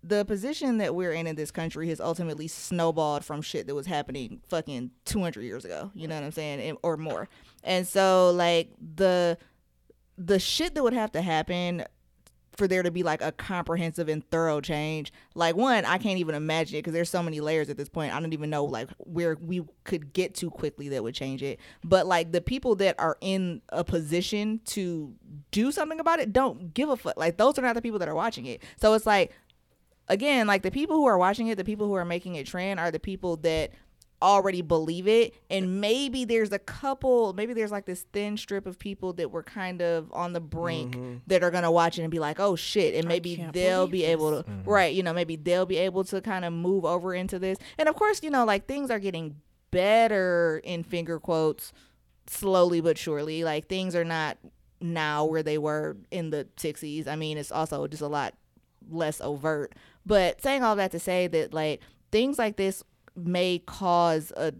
the position that we're in in this country has ultimately snowballed from shit that was happening fucking 200 years ago. You know what I'm saying, and, or more. And so like the the shit that would have to happen for there to be like a comprehensive and thorough change. Like one i can't even imagine it because there's so many layers at this point. I don't even know like where we could get to quickly that would change it. But like the people that are in a position to do something about it don't give a fuck. Like those are not the people that are watching it. So it's like again like the people who are watching it the people who are making it trend are the people that already believe it. And maybe there's a couple maybe there's like this thin strip of people that were kind of on the brink that are gonna watch it and be like oh shit. And maybe they'll be able to right you know maybe they'll be able to kind of move over into this. And of course you know like things are getting better in finger quotes slowly but surely. Like things are not now where they were in the 60s i mean it's also just a lot less overt. But saying all that to say that like things like this may cause a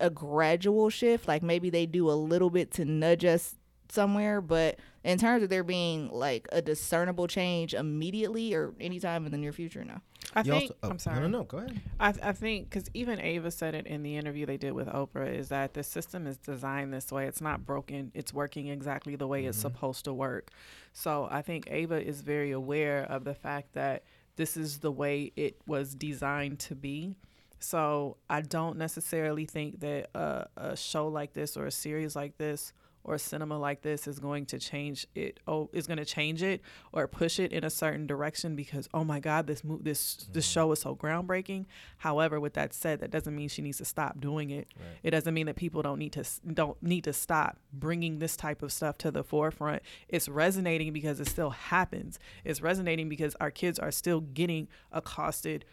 a gradual shift like maybe they do a little bit to nudge us somewhere. But in terms of there being like a discernible change immediately or anytime in the near future, no. I You think also- oh, I'm sorry. No, no, no. Go ahead. I, I think because even Ava said it in the interview they did with Oprah is that the system is designed this way. It's not broken. It's working exactly the way it's mm-hmm. supposed to work. So I think Ava is very aware of the fact that this is the way it was designed to be. So I don't necessarily think that a, a show like this or a series like this or a cinema like this is going to change it oh is going to change it or push it in a certain direction because oh my god this mo- this this mm-hmm. show is so groundbreaking. However with that said that doesn't mean she needs to stop doing it. It doesn't mean that people don't need to don't need to stop bringing this type of stuff to the forefront. It's resonating because it still happens. It's resonating because our kids are still getting accosted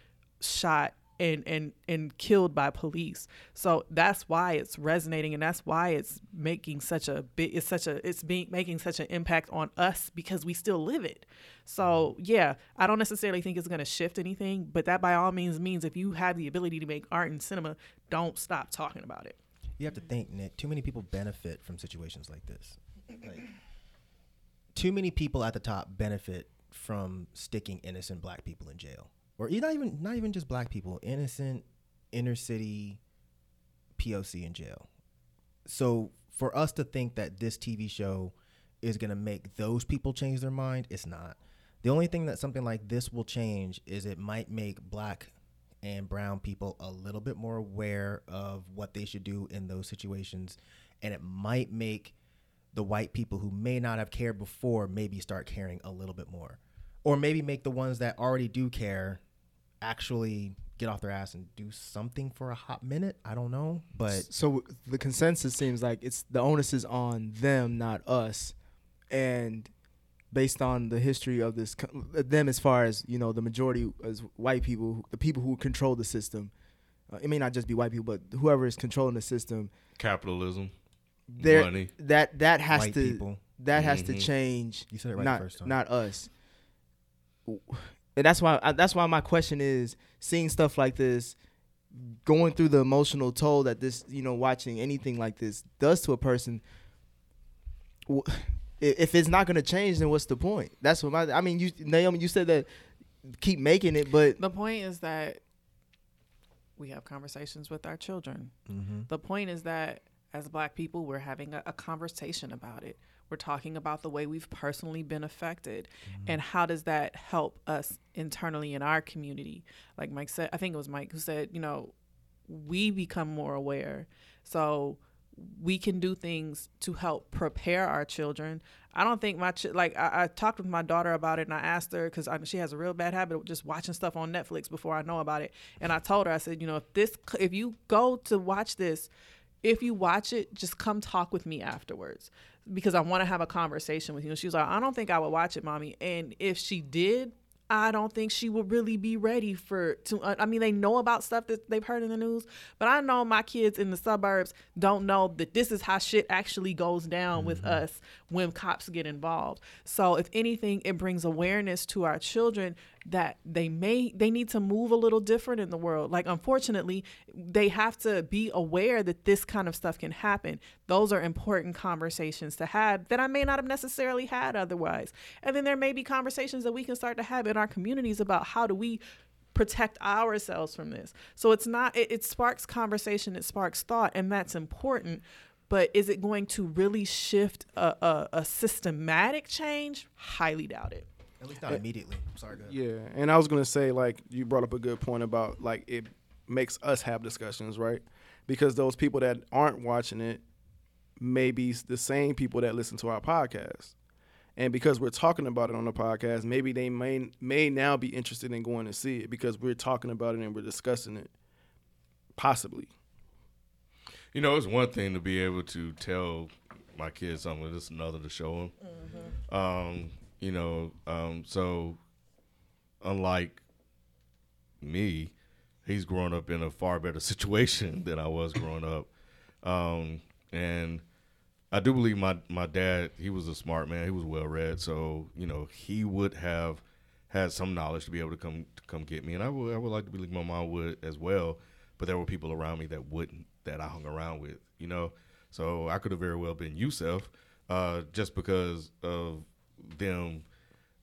shot and and and killed by police. So that's why it's resonating and that's why it's making such a big it's such a it's being making such an impact on us because we still live it. So mm-hmm. yeah, I don't necessarily think it's going to shift anything, but that by all means means if you have the ability to make art and cinema, don't stop talking about it. You have to think, Nick. Too many people benefit from situations like this. Like, too many people at the top benefit from sticking innocent black people in jail, or not even not even just black people, innocent inner city POC in jail. So for us to think that this TV show is gonna make those people change their mind, it's not. The only thing that something like this will change is it might make black and brown people a little bit more aware of what they should do in those situations, and it might make the white people who may not have cared before maybe start caring a little bit more, or maybe make the ones that already do care actually get off their ass and do something for a hot minute. I don't know, but so the consensus seems like it's the onus is on them, not us, and based on the history of this, them as far as you know, the majority as white people, the people who control the system. Uh, it may not just be white people, but whoever is controlling the system. Capitalism, money. That that has White to people. that has to Mhm. change. You said it right the not, first time. Not us. And that's why I, that's why my question is seeing stuff like this going through the emotional toll that this, you know, watching anything like this does to a person. If it's not going to change, then what's the point? That's what my. I mean, you Naomi, you said that keep making it, but The point is that we have conversations with our children. Mhm. The point is that as black people, we're having a, a conversation about it. We're talking about the way we've personally been affected mm-hmm. and how does that help us internally in our community. Like Mike said, I think it was Mike who said, you know, we become more aware. So we can do things to help prepare our children. I don't think my ch- like I, I talked with my daughter about it and I asked her because she has a real bad habit of just watching stuff on Netflix before I know about it. And I told her I said, you know, if this if you go to watch this, if you watch it, just come talk with me afterwards because I want to have a conversation with you. And she was like, I don't think I would watch it, mommy. And if she did, I don't think she would really be ready for to. Uh, I mean, they know about stuff that they've heard in the news, but I know my kids in the suburbs don't know that this is how shit actually goes down with us when cops get involved. So, if anything, it brings awareness to our children that they may they need to move a little different in the world. Like, unfortunately, they have to be aware that this kind of stuff can happen. Those are important conversations to have that I may not have necessarily had otherwise. And then there may be conversations that we can start to have in our communities about how do we protect ourselves from this. So it's not it, it sparks conversation, it sparks thought, and that's important. But is it going to really shift a, a, a systematic change? Highly doubt it. At least not immediately. Sorry, go ahead. Yeah, and I was gonna say like you brought up a good point about like it makes us have discussions, right? Because those people that aren't watching it may be the same people that listen to our podcast, and because we're talking about it on the podcast, maybe they may may now be interested in going to see it because we're talking about it and we're discussing it, possibly. You know, it's one thing to be able to tell my kids something. It's another to show them. Um, you know, um, so unlike me, he's grown up in a far better situation than I was growing up. Um, and I do believe my my dad, he was a smart man. He was well read, so you know he would have had some knowledge to be able to come to come get me. And I would I would like to believe my mom would as well. But there were people around me that wouldn't, that I hung around with, you know. So I could have very well been Yusef, uh, just because of them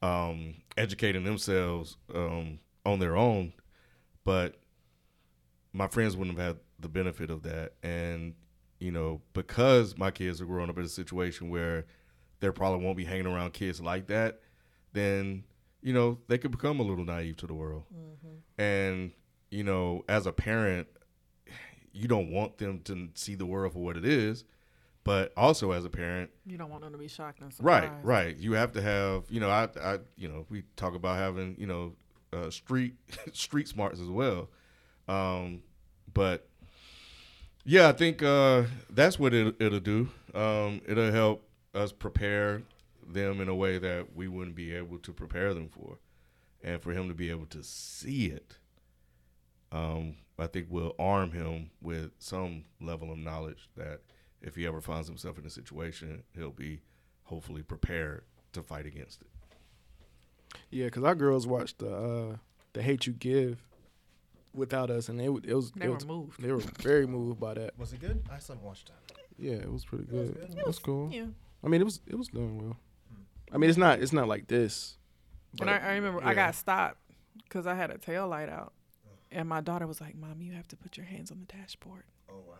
um, educating themselves um, on their own. But my friends wouldn't have had the benefit of that, and you know, because my kids are growing up in a situation where they probably won't be hanging around kids like that, then you know they could become a little naive to the world. Mm-hmm. And you know, as a parent, you don't want them to see the world for what it is, but also as a parent, you don't want them to be shocked and surprised. Right, right. You have to have, you know, I, I, you know, we talk about having, you know, uh, street street smarts as well. Um, but yeah, I think uh, that's what it, it'll do. Um, it'll help us prepare them in a way that we wouldn't be able to prepare them for, and for him to be able to see it. Um, I think will arm him with some level of knowledge that if he ever finds himself in a situation, he'll be hopefully prepared to fight against it. Yeah, because our girls watched the uh, the Hate You Give without us, and they it was they it were was, moved. They were very moved by that. Was it good? I still haven't watched that. Yeah, it was pretty It was good. good? It It was, was- cool. yeah. I mean, it was it was doing well. I mean, it's not it's not like this. And I, I remember I got stopped because I had a tail light out, and my daughter was like, "Mom, you have to put your hands on the dashboard." Oh wow!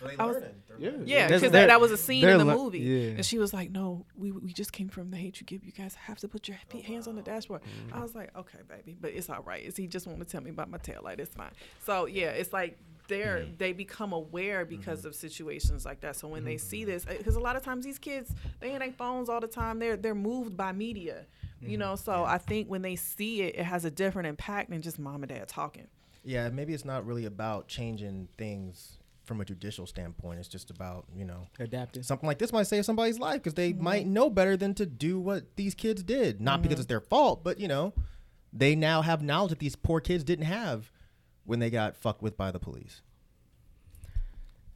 So they I was- Yeah. learning. Yeah, because that, that was a scene in the le- movie, yeah. and she was like, "No, we we just came from the hate you give. You guys have to put your Oh, h- hands on the dashboard." Mm-hmm. I was like, "Okay, baby, but it's all right. Is he just want to tell me about my tail light? It's fine." So yeah, it's like they're Mm-hmm. they become aware because of situations like that. So when they see this, because a lot of times these kids they ain't their phones all the time. They're they're moved by media, Mm-hmm. you know. So I think when they see it, it has a different impact than just mom and dad talking. Yeah, maybe it's not really about changing things from a judicial standpoint. It's just about you know Adapting. something like this might save somebody's life because they Mm-hmm. might know better than to do what these kids did. Not because it's their fault, but you know, they now have knowledge that these poor kids didn't have when they got fucked with by the police.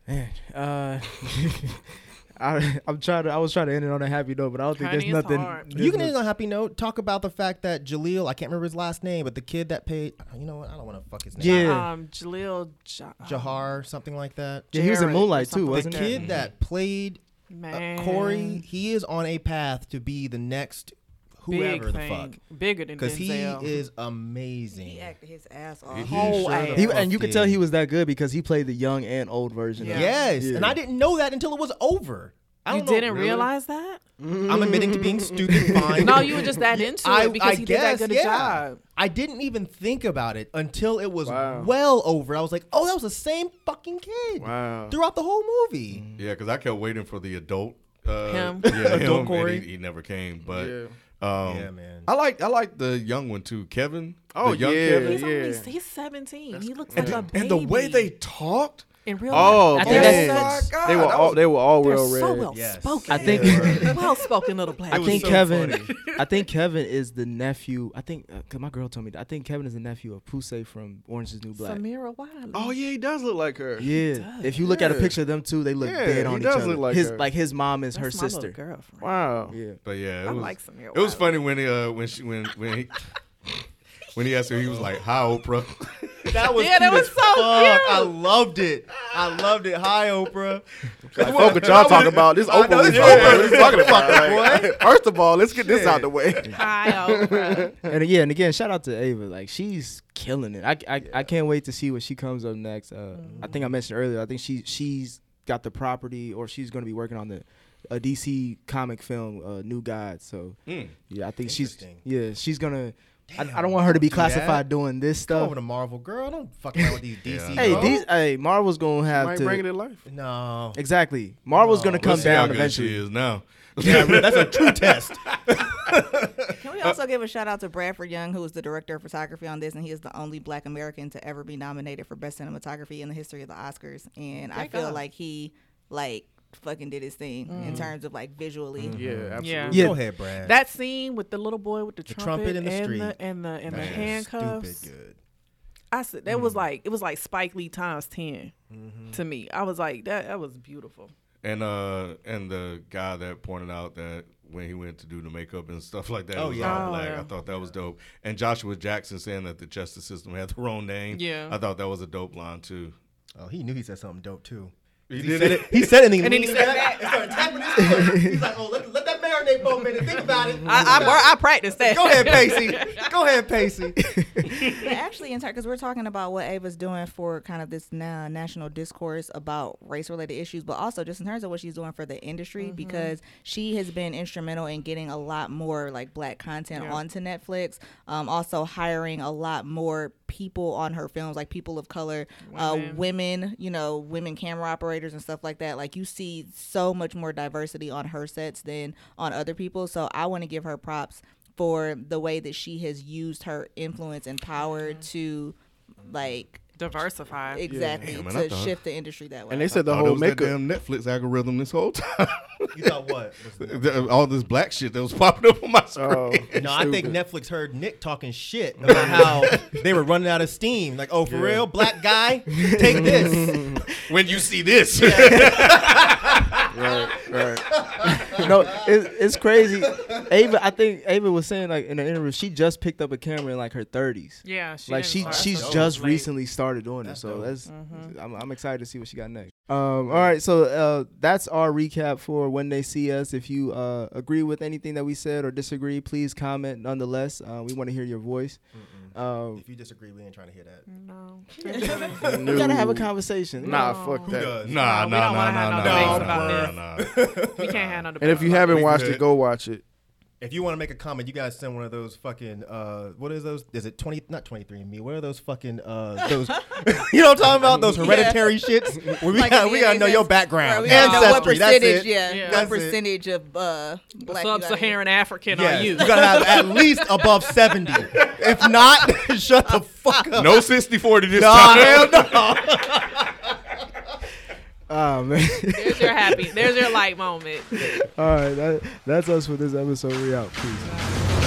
Man, uh, I, I'm trying to. I was trying to end it on a happy note, but I don't think there's Honey, it's nothing. there's You can no- end on a happy note. Talk about the fact that Jaleel, I can't remember his last name, but the kid that paid, you know what? I don't want to fuck his name. Yeah. Um, Jaleel ja- Jahar, something like that. Yeah, he was in Moonlight too, The wasn't he? kid that played uh, Korey, he is on a path to be the next whoever Big the thing. fuck. bigger than Because he Denzel. is amazing. He acted his ass off. He Whole sure ass. He, and you could tell he was that good because he played the young and old version. Yeah. Of Yes, Yeah. and I didn't know that until it was over. I You don't know- didn't Really? realize that? I'm admitting to being stupid. Fine. No, you were just that into it because he did that good a yeah. job. I didn't even think about it until it was Wow. well over. I was like, oh, that was the same fucking kid Wow. throughout the whole movie. Yeah, because I kept waiting for the adult. Uh, Him. Yeah, Adult him, and Korey. He, he never came, but Yeah. Um, Yeah, man. I like I like the young one too, Kevin. Oh, the young yeah. Kevin. He's only Yeah. he's 17. he looks And, like a the, baby. and the way they talked. In real Oh, life. I think they're that's- such- God, They were all they were all they're so well Yes. spoken. I think- well spoken little black. I think so Kevin. funny. I think Kevin is the nephew. I think uh, 'cause my girl told me. That. I think Kevin is the nephew of Poussey from Orange Is New Black. Samira Wiley. Oh yeah, he does look like her. Yeah, if you look at a picture of them two, they look Yeah, dead he on each other. look like his her. like his mom is That's her my sister. girlfriend. Wow. Yeah, But yeah, it I was like Samira it was funny when uh, when she when when he when he asked her, he was like, "Hi, Oprah." That was Yeah, that was so fuck. cute. I loved it. I loved it. Hi, Oprah. Like, fuck what y'all talking about. This Oprah know, was this talking Oprah. about. What you talking about? Fucking Like, First of all, let's get this out the way. Hi, Oprah. and again, and again, shout out to Ava. Like she's killing it. I I, I can't wait to see what she comes up next. Uh, I think I mentioned earlier. I think she she's got the property, or she's going to be working on the a DC comic film, uh, New God. So Mm. yeah, I think she's yeah she's gonna. I, I don't want her to be don't do classified doing this Come stuff. over to Marvel, girl. Don't fuck around with these DC. Hey, bro. these, hey, Marvel's gonna have Might to bring it in life. No. exactly. Marvel's No. gonna come see how down good eventually. She is now. Yeah, that's a true test. Can we also give a shout out to Bradford Young, who is the director of photography on this, and he is the only Black American to ever be nominated for best cinematography in the history of the Oscars. And I feel God. like he like fucking did his thing in mm. terms of like visually. Mm-hmm. Yeah, absolutely. Yeah. Yeah. Go ahead, Brad. That scene with the little boy with the, The trumpet, trumpet in the and street. the and the and the That is handcuffs. Stupid good. I said that was mm. like it was like Spike Lee times 10 mm-hmm. to me. I was like that that was beautiful. And uh, and the guy that pointed out that when he went to do the makeup and stuff like that, Oh, it was yeah. all Oh, black. yeah. I thought that was dope. And Joshua Jackson saying that the justice system had the wrong name. Yeah. I thought that was a dope line too. Oh, he knew he said something dope too. He, He did said it. it. He said it, and, And then he leaned stepped back and started tapping his foot. He's like, "Oh, let, let that marinate for a minute. Think about it. I, I, wor- I practiced that. Go ahead, Pacey. Go ahead, Pacey. But actually, in because we're talking about what Ava's doing for kind of this now national discourse about race-related issues, but also just in terms of what she's doing for the industry, because she has been instrumental in getting a lot more like black content Yeah. onto Netflix. Um, also hiring a lot more people on her films, like people of color, uh, Women. women, you know, women camera operators and stuff like that. Like you see so much more diversity on her sets than on other people. So I want to give her props for the way that she has used her influence and power to like Diversify. exactly Damn, man, to thought- shift the industry that way. And they said the Oh, whole was that makeup. damn Netflix algorithm this whole time. You thought what? The- All this black shit that was popping up on my oh, screen. Oh, No, I think. Netflix heard Nick talking shit about how they were running out of steam. Like, oh, for Yeah. real, black guy, take this. when you see this. right, right. No, it, it's crazy. Ava, I think Ava was saying like in an interview, she just picked up a camera in like her 30s. Yeah, she like she start she's so just late. recently started doing That's it, so dope. that's Mm-hmm. I'm, I'm excited to see what she got next. Um, all right, so uh, that's our recap for when they see us. If you uh, agree with anything that we said or disagree, please comment. Nonetheless, uh, we want to hear your voice. Um, If you disagree, we ain't trying to hear that. No. we gotta have a conversation. Nah, No. fuck Who that. does? Nah, we nah, don't nah, wanna nah, nah, nah, nah, nah. We can't have no And if you haven't watched it, go watch it. If you want to make a comment, you guys send one of those fucking uh, what is those? Is it twenty? Not twenty three and me. What are those fucking uh, those? you know what I'm talking about? Those hereditary shits. Where we Like got we gotta know your right, background, we gotta know what ancestry. That's it. yeah, Yeah. what That's it. percentage of uh, black you gotta Sub-Saharan African Yeah, are you? you gotta have at least above seventy. If not, shut the fuck up. No 60 40 this Nah, time. hell no. Oh man. There's your happy. There's your light moment. all right, that, that's us for this episode. We out. Peace.